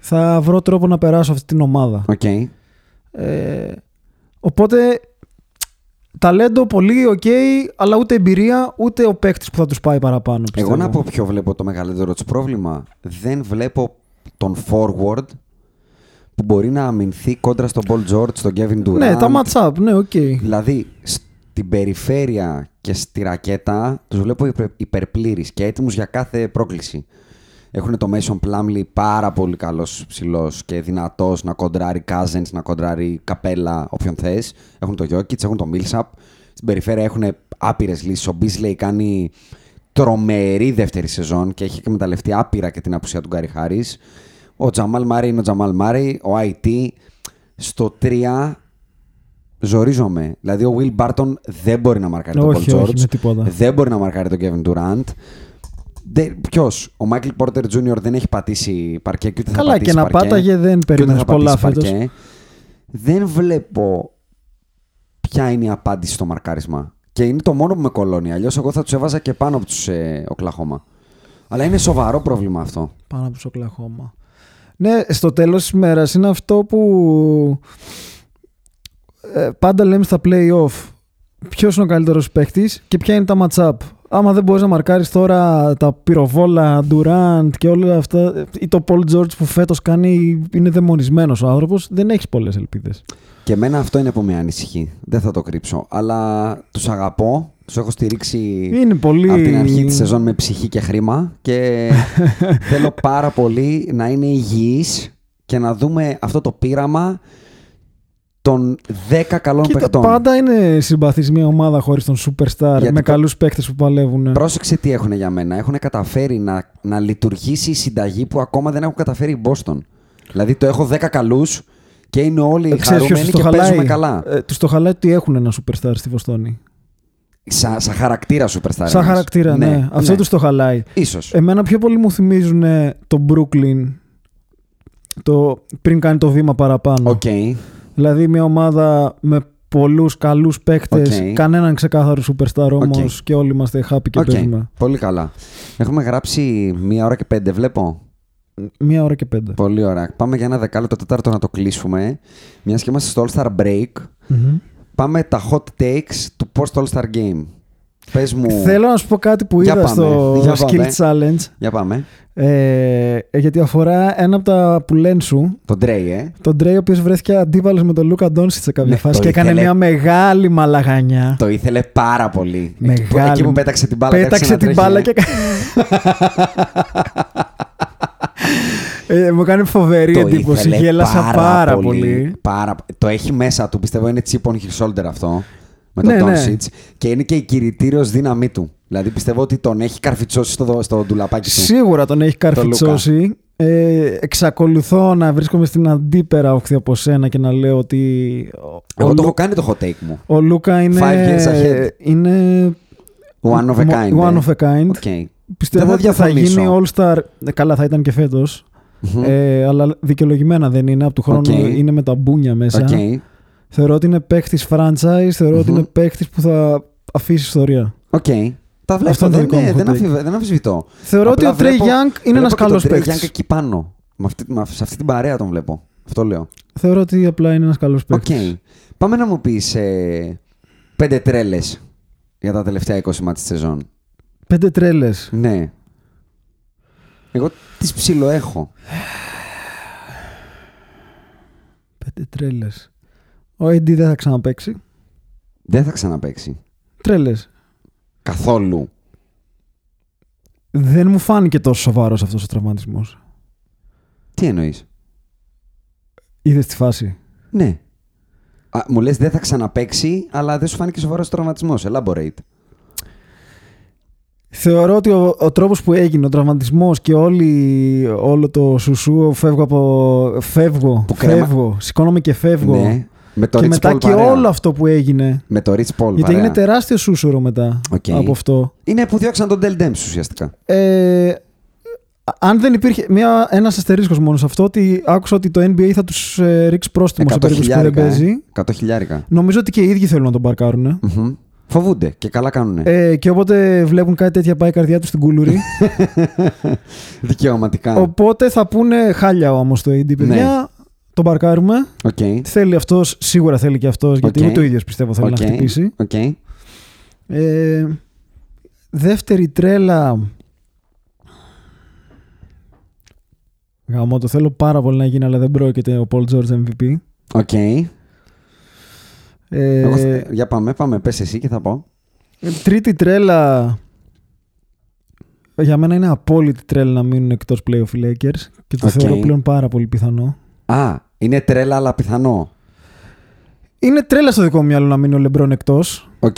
Θα βρω τρόπο να περάσω αυτή την ομάδα. Οκ. Ε, οπότε ταλέντο πολύ, οκ, αλλά ούτε εμπειρία, ούτε ο παίκτης που θα τους πάει παραπάνω. Πιστεύω. Εγώ να πω ποιο βλέπω το μεγαλύτερο του πρόβλημα. Δεν βλέπω τον forward που μπορεί να αμυνθεί κόντρα στον Paul George, στον Kevin Durant. Ναι, τα match-up, ναι, οκ. Δηλαδή, στην περιφέρεια και στη ρακέτα τους βλέπω υπερ, υπερπλήρεις και έτοιμους για κάθε πρόκληση. Έχουν το Mason Plumlee πάρα πολύ καλός ψηλός και δυνατός να κοντράρει Cousins, να κοντράρει Capela, όποιον θες. Έχουν το Jokic, έχουν το Millsap. Στην περιφέρεια έχουν άπειρες λύσεις. Ο Beasley κάνει τρομερή δεύτερη σεζόν και έχει εκμεταλλευτεί άπειρα και την απουσία του Gary Harris. Ο Jamal Murray είναι ο Jamal Murray. Ο IT στο 3 ζορίζομαι. Δηλαδή ο Will Barton δεν μπορεί να μαρκάρει τον Όχι, Paul όχι, George. με τίποτα. Δεν μπορεί να μαρκάρει τον Kevin Durant. Ποιος, ο Michael Porter Junior δεν έχει πατήσει παρκέ και ούτε Καλά, θα πατήσει και να παρκέ, πάταγε δεν και ούτε περίμενες θα πολλά πατήσει φέτος. παρκέ. Δεν βλέπω ποια είναι η απάντηση στο μαρκάρισμα. Και είναι το μόνο που με κολώνει. Αλλιώς εγώ θα τους έβαζα και πάνω από τους ε, Οκλαχώμα. Αλλά είναι σοβαρό πρόβλημα αυτό. Πάνω από τους Οκλαχώμα. Ναι, στο τέλος της μέρας είναι αυτό που ε, πάντα λέμε στα play-off ποιος είναι ο καλύτερος παίκτης και ποια είναι τα match-up. Άμα δεν μπορείς να μαρκάρεις τώρα τα πυροβόλα, Durant και όλα αυτά, ή το Paul George που φέτος κάνει, είναι δαιμονισμένος ο άνθρωπος, δεν έχεις πολλές ελπίδες. Και εμένα αυτό είναι που με ανησυχεί. Δεν θα το κρύψω. Αλλά τους αγαπώ. Τους έχω στηρίξει Είναι πολύ. από την αρχή της σεζόν με ψυχή και χρήμα. Και θέλω πάρα πολύ να είναι υγιείς και να δούμε αυτό το πείραμα των 10 καλών Κοίτα, παιχτών. πάντα είναι συμπαθή μια ομάδα χωρίς τον superstar Γιατί με το- καλούς παίκτες που παλεύουν. Πρόσεξε τι έχουν για μένα. Έχουν καταφέρει να, να λειτουργήσει η συνταγή που ακόμα δεν έχουν καταφέρει οι Boston. Δηλαδή το έχω 10 καλούς και είναι όλοι Ε, ξέρεις ποιος χαρούμενοι τους και το παίζουμε χαλάει. καλά. Ε, τους το χαλάει ότι έχουν ένα superstar στη Βοστόνη. Σα, σαν χαρακτήρα superstar. Σαν εννοείς. χαρακτήρα, ναι. Αυτό τους το χαλάει. Ίσως. Εμένα πιο πολύ μου θυμίζουν ε, το Brooklyn το, πριν κάνει το βήμα παραπάνω. Οκ. Δηλαδή μια ομάδα με πολλούς καλούς παίκτες, Οκ. κανέναν ξεκάθαρο superstar όμως Οκ. και όλοι είμαστε happy και Οκ. παίζουμε. Πολύ καλά. Έχουμε γράψει μία ώρα και πέντε, βλέπω. Μία ώρα και πέντε. Πολύ ωραία. Πάμε για ένα δεκάλεπτο τέταρτο να το κλείσουμε. Μιας και είμαστε στο All Star Break. Μμμ. Πάμε τα hot takes του post All Star Game. Πες μου. Θέλω να σου πω κάτι που Για είδα πάμε, στο για Skill πάμε. Challenge Για πάμε. ε, ε, γιατί αφορά ένα από τα που λένε σου Τον Τρέι, ε. τον Τρέι ο οποίος βρέθηκε αντίπαλος με τον Λούκα Ντόνσιτς σε κάποια Ναι, φάση το και έκανε ήθελε. μια μεγάλη μαλαγανιά. Το ήθελε πάρα πολύ. Εκεί που, Μεγάλη. εκεί που πέταξε την μπάλα. Πέταξε και άρχισε την να μπάλα τρέχει, και. ε, μου κάνει φοβερή Το εντύπωση. ήθελε Γέλασα πάρα, πολύ. Πάρα... Το έχει μέσα του, πιστεύω είναι chip on his shoulder αυτό. Με τον Ναι, ναι. Doncic. Και είναι και η κινητήριος δύναμή του. Δηλαδή πιστεύω ότι τον έχει καρφιτσώσει στο, στο ντουλαπάκι του. Σίγουρα τον έχει καρφιτσώσει. Ε, εξακολουθώ να βρίσκομαι στην αντίπερα όχθη από σένα και να λέω ότι. ο- Εγώ ο, το έχω Λού- κάνει το hot take μου. ο Λούκα είναι. Five years ahead. είναι One of a kind. One ε. of a kind. Οκ. Πιστεύω Δεν ότι θα διαφωνήσω. γίνει All-Star. ε, Καλά, θα ήταν και φέτος. Μμμ. Ε, αλλά δικαιολογημένα δεν είναι. Από του χρόνου Οκ. είναι με τα μπούνια μέσα. Οκ. Θεωρώ ότι είναι παίχτης franchise. Θεωρώ ότι Μμμ. είναι παίχτης που θα αφήσει ιστορία. Οκ. Τα βλέπω. Αυτό είναι το δεν, δικό μου ναι, hot δεν, take. αμφιβ- δεν αμφισβητώ. Θεωρώ Απλά ότι ο Trey βλέπω- Young είναι βλέπω ένας και τον καλός Trey παίκτης. Young εκεί πάνω. Με αυτή, με, σε αυτή την παρέα τον βλέπω. Αυτό λέω. Θεωρώ ότι απλά είναι ένας καλός Οκ. παίκτης. Πάμε να μου πεις ε, πέντε τρέλες για τα τελευταία 20 μάτια της σεζόν. Πέντε τρέλες. Ναι. Εγώ τις ψιλοέχω. Πέντε τρέλες. Ο AD δεν θα ξαναπέξει. Δεν θα ξαναπαίξει. Τρέλες. Καθόλου. Δεν μου φάνηκε τόσο σοβαρός αυτός ο τραυματισμός. Τι εννοείς; Είδες τη φάση; Ναι. Α, μου λες δεν θα ξαναπαίξει, αλλά δεν σου φάνηκε σοβαρός τραυματισμός. Elaborate. Θεωρώ ότι ο, ο τρόπος που έγινε, ο τραυματισμός και όλη, όλο το σουσού φεύγω από... Φεύγω, Που κρέμα- φεύγω, σηκώνομαι και φεύγω. Ναι. Με το και Rich μετά Paul και παρέα. όλο αυτό που έγινε. Με το Rich Paul γιατί παρέα. έγινε τεράστιο σούσουρο μετά Οκ. από αυτό. Είναι που διώξαν τον Del Demps ουσιαστικά. Ε, αν δεν υπήρχε μια, ένας αστερίσκος μόνο σε αυτό, ότι άκουσα ότι το NBA θα τους ε, ρίξει πρόστιμο σε 100 περίπτωση που δεν χιλιάρικα. παίζει. Ε. 100 χιλιάρικα. Νομίζω ότι και οι ίδιοι θέλουν να τον παρκάρουν. Μμμ. Φοβούνται και καλά κάνουνε. Ε, και όποτε βλέπουν κάτι τέτοια πάει η καρδιά τους στην Κούλουρη. Δικαιωματικά. Οπότε θα πούνε χάλια όμως το AD, παιδιά. Τον παρκάρουμε. Οκ. Θέλει αυτός, σίγουρα θέλει και αυτός, γιατί Οκ. ούτε ο ίδιος πιστεύω θέλει Οκ. να χτυπήσει. Οκ. Ε, δεύτερη τρέλα. Γαμώ, το θέλω πάρα πολύ να γίνει, αλλά δεν πρόκειται ο Paul George MVP. Οκ. Ε, Εγώ θα- Για πάμε, πάμε. Πες εσύ και θα πω. τρίτη τρέλα. Για μένα είναι απόλυτη τρέλα να μείνουν εκτός playoff οι Lakers και το Οκ. θεωρώ πλέον πάρα πολύ πιθανό. Α, είναι τρέλα αλλά πιθανό. Είναι τρέλα στο δικό μου μυαλό να μείνει ο LeBron εκτός. Οκ.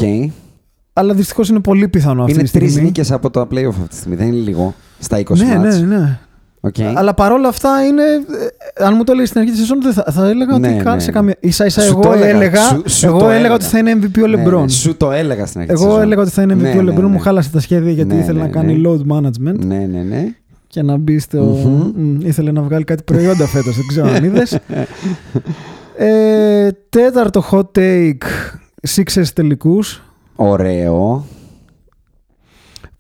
Αλλά δυστυχώς είναι πολύ πιθανό αυτή Είναι τη στιγμή. τρει νίκες από το playoff αυτή τη στιγμή. Δεν είναι λίγο. Στα 20 ναι, μάτς. ναι, ναι. Okay. Αλλά παρόλα αυτά είναι. ε, Αν μου το έλεγες στην αρχή της σεζόν, δεν θα, θα έλεγα Ναι, ότι κάνει ναι. σε καμία. σα ίσα Σου εγώ το έλεγα, έλεγα, σου- σου εγώ το έλεγα έλεγα. ότι θα είναι MVP ο Ναι, LeBron. ναι, σου το έλεγα στην αρχή. της Εγώ σεζόν. έλεγα ότι θα είναι MVP Ναι, ο ναι, LeBron, ναι. μου χάλασε τα σχέδια γιατί Ναι, ήθελε ναι, να κάνει ναι. load management Ναι, ναι, ναι. Και να μπει στο. Μμμ. Μμ, ήθελε να βγάλει κάτι προϊόντα φέτος, δεν ξέρω αν είδες. ε, τέταρτο hot take. Sixers τελικούς. Ωραίο.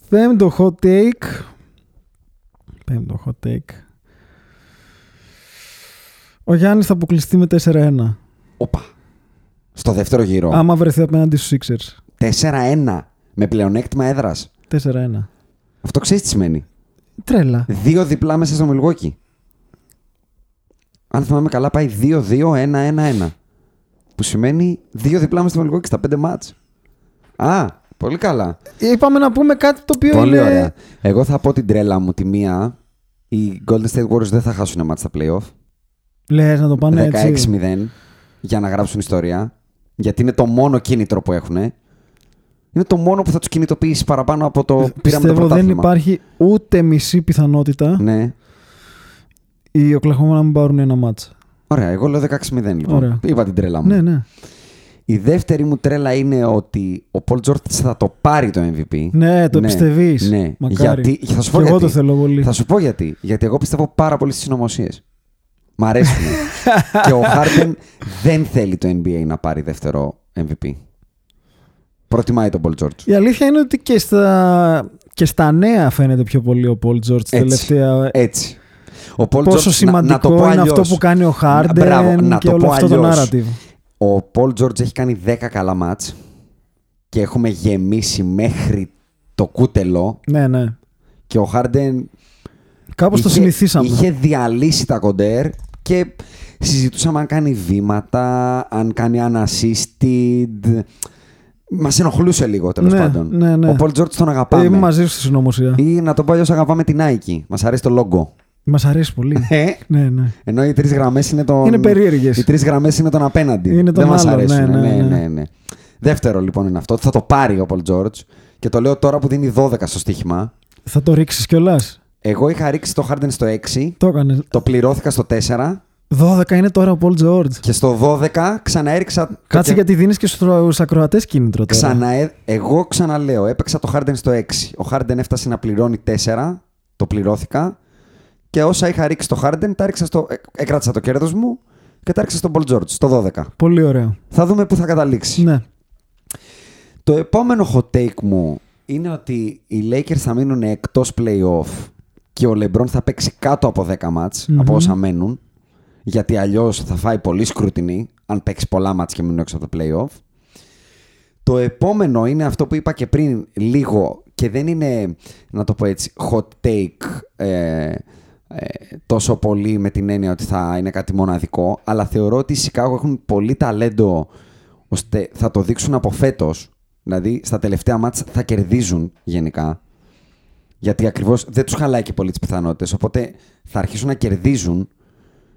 Πέμπτο hot take. Πέμπτο hot take. Ο Γιάννης θα αποκλειστεί με 4-1. Οπα. Στο δεύτερο γύρο. Άμα βρεθεί απέναντι στους Sixers. 4-1. Με πλεονέκτημα έδρας. 4-1. Αυτό ξέρεις τι σημαίνει. Τρέλα. Δύο διπλά μέσα στο Milwaukee. Αν θυμάμαι καλά, πάει 2-2-1-1-1. Που σημαίνει δύο διπλά μέσα στο Milwaukee στα πέντε μάτς. Α, πολύ καλά. Είπαμε να πούμε κάτι το οποίο Πολύ είναι... ωραία. Εγώ θα πω την τρέλα μου τη μία. Οι Golden State Warriors δεν θα χάσουν μάτς στα playoff. Λες να το πάνε έτσι. 16-0 για να γράψουν ιστορία. Γιατί είναι το μόνο κίνητρο που έχουν. Είναι το μόνο που θα τους κινητοποιήσει παραπάνω από το πήραμε το Πιστεύω δεν πρωτάθλημα. υπάρχει ούτε μισή πιθανότητα Ναι. οι Oklahoma να μην πάρουν ένα μάτς. Ωραία, εγώ λέω 16-0 λοιπόν. Ωραία. Είπα την τρέλα μου. Ναι, ναι. Η δεύτερη μου τρέλα είναι ότι ο Paul George θα το πάρει το MVP. Ναι, το πιστεύεις. Ναι. Μακάρι. Γιατί, θα σου πω Και εγώ γιατί. το θέλω πολύ. Θα σου πω γιατί. Γιατί εγώ πιστεύω πάρα πολύ στις συνωμοσίες. Μ' αρέσουν. και ο Harden δεν θέλει το NBA να πάρει δεύτερο MVP. Προτιμάει τον Paul George. Η αλήθεια είναι ότι και στα, και στα νέα φαίνεται πιο πολύ ο Paul George τελευταία. Έτσι. Ο Paul Πόσο George, σημαντικό να, να το πω είναι αλλιώς. αυτό που κάνει ο Harden Μπράβο, να και το όλο πω αυτό το αλλιώς. narrative. Ο Paul George έχει κάνει 10 καλά μάτς και έχουμε γεμίσει μέχρι το κούτελο Ναι, ναι. και ο Harden Κάπως το είχε- συνηθίσαμε. Είχε διαλύσει τα κοντέρ και συζητούσαμε αν κάνει βήματα, αν κάνει unassisted. Μας ενοχλούσε λίγο τέλος Ναι, πάντων. ναι, ναι. Ο Paul George τον Ε, αγαπάμε. Είμαι μαζί σου στη συνωμοσία. Ή να το πω αλλιώς, αγαπάμε την Nike. Μας αρέσει το logo. Μας αρέσει πολύ. Ε, ναι, ναι. ενώ οι τρεις γραμμές είναι τον. Είναι περίεργες. Οι τρεις γραμμές είναι τον απέναντι. Είναι τον Δεν μας άλλο, αρέσουν. ναι, ναι, ναι. ναι, ναι. Δεύτερο λοιπόν είναι αυτό. ότι Θα το πάρει ο Paul George. Και το λέω τώρα που δίνει 12 στο στοίχημα. Θα το ρίξεις κιόλας; Εγώ είχα ρίξει το Harden στο 6. Το έκανες. Το πληρώθηκα στο 4. 12 είναι τώρα ο Paul George. Και στο 12 ξαναέριξα. το Κάτσε και- γιατί δίνεις και στους ακροατές κίνητρο τώρα. Ξαναέ... Εγώ ξαναλέω, έπαιξα το Harden στο 6. Ο Harden έφτασε να πληρώνει 4. Το πληρώθηκα. Και όσα είχα ρίξει το Harden, τα έριξα στο... ε, έκρατησα το κέρδος μου και τα έριξα στον Paul George, στο 12. Πολύ ωραίο. Θα δούμε πού θα καταλήξει. Ναι. Το επόμενο hot take μου είναι ότι οι Lakers θα μείνουν εκτός playoff και ο LeBron θα παίξει κάτω από 10 μάτς Μμμ. από όσα μένουν γιατί αλλιώς θα φάει πολύ σκρουτινή αν παίξει πολλά μάτς και μείνουν έξω από το playoff. Το επόμενο είναι αυτό που είπα και πριν λίγο και δεν είναι, να το πω έτσι, hot take ε, ε, τόσο πολύ με την έννοια ότι θα είναι κάτι μοναδικό, αλλά θεωρώ ότι οι Σικάγο έχουν πολύ ταλέντο ώστε θα το δείξουν από φέτος. Δηλαδή στα τελευταία μάτς θα κερδίζουν γενικά. Γιατί ακριβώς δεν τους χαλάει και πολύ τις πιθανότητες. Οπότε θα αρχίσουν να κερδίζουν.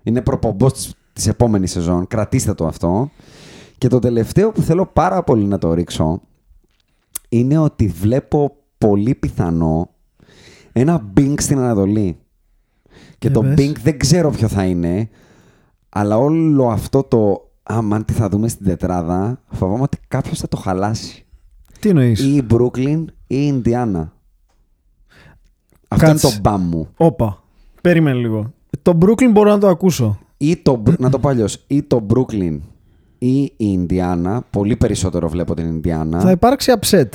Είναι προπομπός της, της επόμενης σεζόν. Κρατήστε το αυτό. Και το τελευταίο που θέλω πάρα πολύ να το ρίξω είναι ότι βλέπω πολύ πιθανό ένα Bing στην Ανατολή. Και Για το πες. Bing δεν ξέρω ποιο θα είναι, αλλά όλο αυτό το αμάν τι θα δούμε στην τετράδα, φοβάμαι ότι κάποιος θα το χαλάσει. Τι εννοείς; Ή η Brooklyn ή η Indiana. Αυτό Κάτσε. είναι το μπαμ μου. Όπα. Περίμενε λίγο. Το Brooklyn μπορώ να το ακούσω. Ή το, να το πω αλλιώς, ή το Brooklyn ή η Indiana, πολύ περισσότερο βλέπω την Indiana, Θα υπάρξει upset.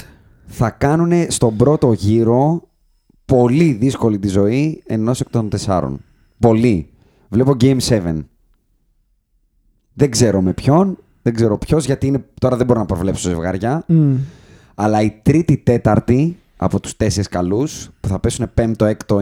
θα κάνουν στον πρώτο γύρο πολύ δύσκολη τη ζωή ενός εκ των τεσσάρων. Πολύ. Βλέπω Game 7. Δεν ξέρω με ποιον, δεν ξέρω ποιος, γιατί είναι, τώρα δεν μπορώ να προβλέψω ζευγάρια. Μμ. Αλλά η τρίτη τέταρτη από τους τέσσερις καλούς, που θα πέσουν πέμπτο, έκτο,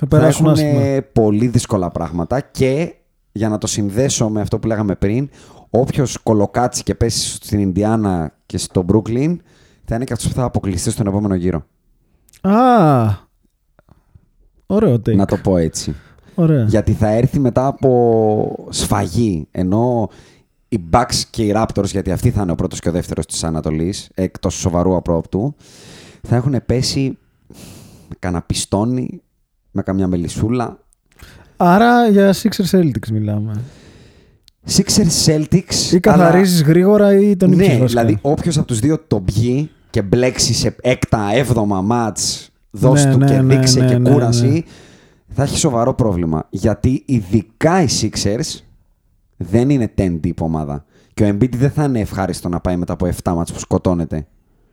Ινδιάνα, Brooklyn, Θα θα περάσουν έχουν άσχημα. πολύ δύσκολα πράγματα και για να το συνδέσω με αυτό που λέγαμε πριν, όποιος κολοκάτσει και πέσει στην Ινδιάνα και στο Brooklyn, θα είναι και αυτός που θα αποκλειστεί στον επόμενο γύρο. Α. Ωραίο take. Να το πω έτσι. Ωραία. Γιατί θα έρθει μετά από σφαγή. Ενώ οι Bucks και οι Raptors, γιατί αυτοί θα είναι ο πρώτος και ο δεύτερος της Ανατολής, εκτός σοβαρού απρόπτου, θα έχουν πέσει κάνα πιστόνι, με καμιά μελισσούλα. Άρα για Sixers Celtics μιλάμε. Sixers Celtics. Ή καθαρίζεις αλλά... γρήγορα ή τον Ναι, δηλαδή όποιος από τους δύο το βγει και μπλέξει σε έκτα, έβδομα μάτς, δώσει ναι, του ναι, και ναι, δείξει ναι, και ναι, κούραση, θα έχει σοβαρό πρόβλημα. Γιατί ειδικά οι Sixers δεν είναι 10 deep ομάδα. Και ο Embiid δεν θα είναι ευχάριστο να πάει μετά από 7 μάτς που σκοτώνεται.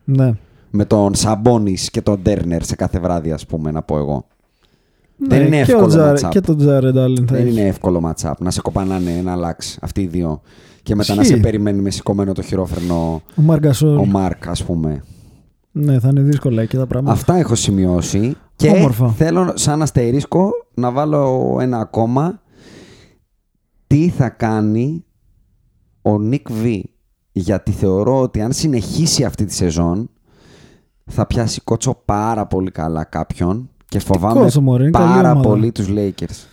Ναι. Με τον Σαμπόνι και τον Ντέρνερ σε κάθε βράδυ, ας πούμε, να πω εγώ. Ναι, δεν είναι εύκολο matchup. Και τον Jared Allen Δεν είναι εύκολο matchup να σε κοπανάνε ένα λάξ αυτοί οι δύο. Και μετά να σε περιμένει με σηκωμένο το χειρόφρενο ο Μάρκ, ο Μάρκ ας πούμε. Ναι, θα είναι δύσκολα εκεί τα πράγματα. Αυτά έχω σημειώσει. Και Όμορφα. θέλω σαν αστερίσκο να βάλω ένα ακόμα. Τι θα κάνει ο Νίκ Β; Γιατί θεωρώ ότι αν συνεχίσει αυτή τη σεζόν θα πιάσει κότσο πάρα πολύ καλά κάποιον και φοβάμαι πάρα πολύ τους Lakers.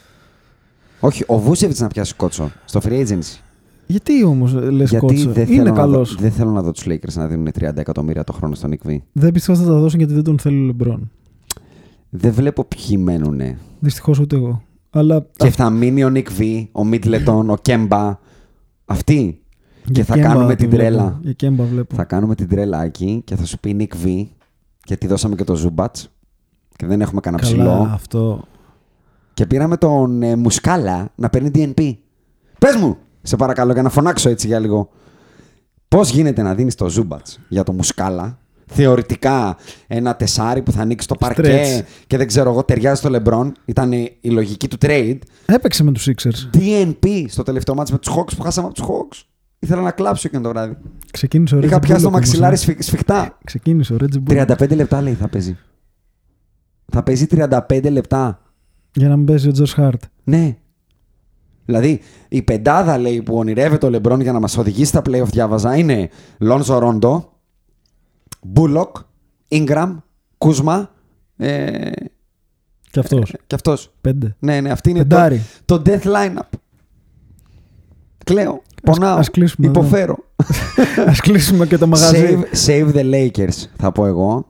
Όχι, ο Βούσεβιτς να πιάσει κότσο στο free agency. Γιατί όμως λες κότσο, δεν είναι καλός. Δεν θέλω να δω τους Lakers να δίνουν 30 εκατομμύρια το χρόνο στον Nick V. Δεν πιστεύω θα τα δώσουν γιατί δεν τον θέλει ο Λεμπρόν. Δεν βλέπω ποιοι μένουνε. Δυστυχώς ούτε εγώ. Αλλά... Και θα μείνει ο Nick V, ο Μίτλετον, ο Kemba. Αυτοί. Και θα κάνουμε την τρέλα. Θα κάνουμε την τρέλα εκεί και θα σου πει Nick V γιατί δώσαμε και το Zubac και δεν έχουμε κανένα ψηλό. αυτό. Και πήραμε τον ε, Muscala να παίρνει DNP. Πες μου, σε παρακαλώ, για να φωνάξω έτσι για λίγο. Πώς γίνεται να δίνεις το Zubac για το Muscala, θεωρητικά ένα τεσάρι που θα ανοίξει το παρκέ και δεν ξέρω εγώ, ταιριάζει στο Λεμπρόν. Ήταν η λογική του trade. Έπαιξε με τους Sixers. DNP στο τελευταίο μάτι με τους Hawks που χάσαμε από τους Hawks. Ήθελα να κλάψω εκείνο το βράδυ. Ξεκίνησε ο Είχα πιάσει το μαξιλάρι σφιχτά. Ξεκίνησε ο 35 λεπτά λέει θα παίζει. Θα παίζει 35 λεπτά. Για να μην παίζει ο Τζορς Χάρτ. Ναι. Δηλαδή, η πεντάδα λέει που ονειρεύεται ο Λεμπρόν για να μας οδηγήσει στα playoff, διάβαζα, είναι Λόνζο Ρόντο, Μπούλοκ, Ingram, Κούσμα. Ε... Και αυτός. Ε, και αυτός. Πέντε. Ναι, ναι, αυτή είναι το, το death lineup. Κλαίω. Πονάω. Ας, κλείσουμε, υποφέρω. Α κλείσουμε και το μαγαζί. Save, save the Lakers, θα πω εγώ.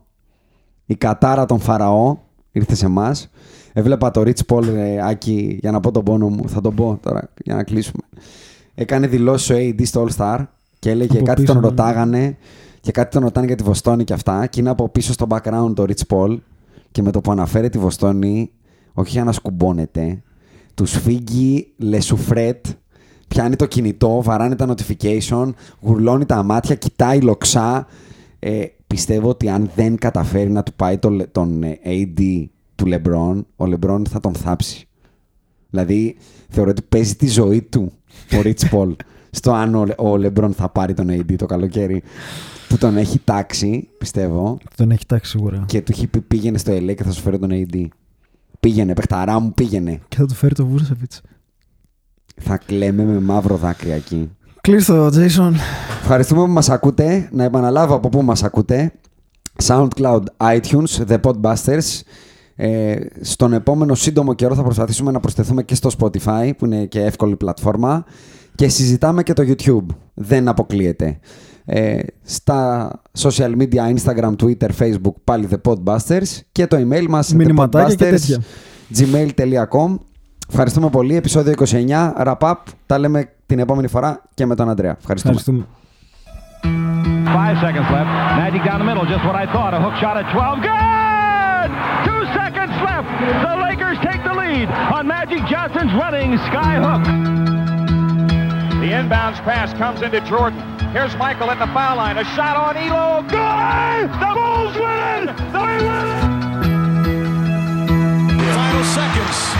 Η κατάρα των Φαραώ ήρθε σε εμάς. Έβλεπα το Rich Paul ε, Άκη για να πω τον πόνο μου. Θα τον πω τώρα για να κλείσουμε. Έκανε δηλώσεις ο AD στο All Star και έλεγε από κάτι πίσω, τον ναι. ρωτάγανε και κάτι τον ρωτάνε για τη Βοστόνη και αυτά. Και είναι από πίσω στο background το Rich Paul και με το που αναφέρει τη Βοστόνη, όχι για να σκουμπώνεται, τους φύγει λεσουφρέτ, πιάνει το κινητό, βαράνε τα notification, γουρλώνει τα μάτια, κοιτάει λοξά. Ε, πιστεύω ότι αν δεν καταφέρει να του πάει τον, τον ε, AD του LeBron, ο LeBron θα τον θάψει. Δηλαδή, θεωρώ ότι παίζει τη ζωή του ο Rich Paul στο αν ο, ο LeBron θα πάρει τον AD το καλοκαίρι. Που τον έχει τάξει, πιστεύω. Τον έχει τάξει σίγουρα. Και του έχει πει πήγαινε στο LA και θα σου φέρω τον AD. Πήγαινε, παιχταρά μου, πήγαινε. Και θα του φέρει το Βούσεβιτ. Θα κλαίμε με μαύρο δάκρυ εκεί. Κλείστο, Jason. Ευχαριστούμε που μας ακούτε. Να επαναλάβω από πού μας ακούτε. SoundCloud, iTunes, The Podbusters. Ε, στον επόμενο σύντομο καιρό θα προσπαθήσουμε να προσθεθούμε και στο Spotify, που είναι και εύκολη πλατφόρμα. Και συζητάμε και το YouTube. Δεν αποκλείεται. Ε, στα social media, Instagram, Twitter, Facebook, πάλι The Podbusters. Και το email μας, gmail.com. Ευχαριστούμε πολύ. Επισόδιο 29. Wrap up. Τα λέμε την επόμενη φορά και με τον Αντρέα. Ευχαριστούμε. Ευχαριστούμε. Five seconds left. Magic down the middle. Just what I thought. A hook shot at 12. Good! Two seconds left. The Lakers take the lead on Magic Johnson's running sky hook. The inbounds pass comes into Jordan. Here's Michael at the foul line. A shot on Elo. Good! The Bulls win! They win! Final seconds.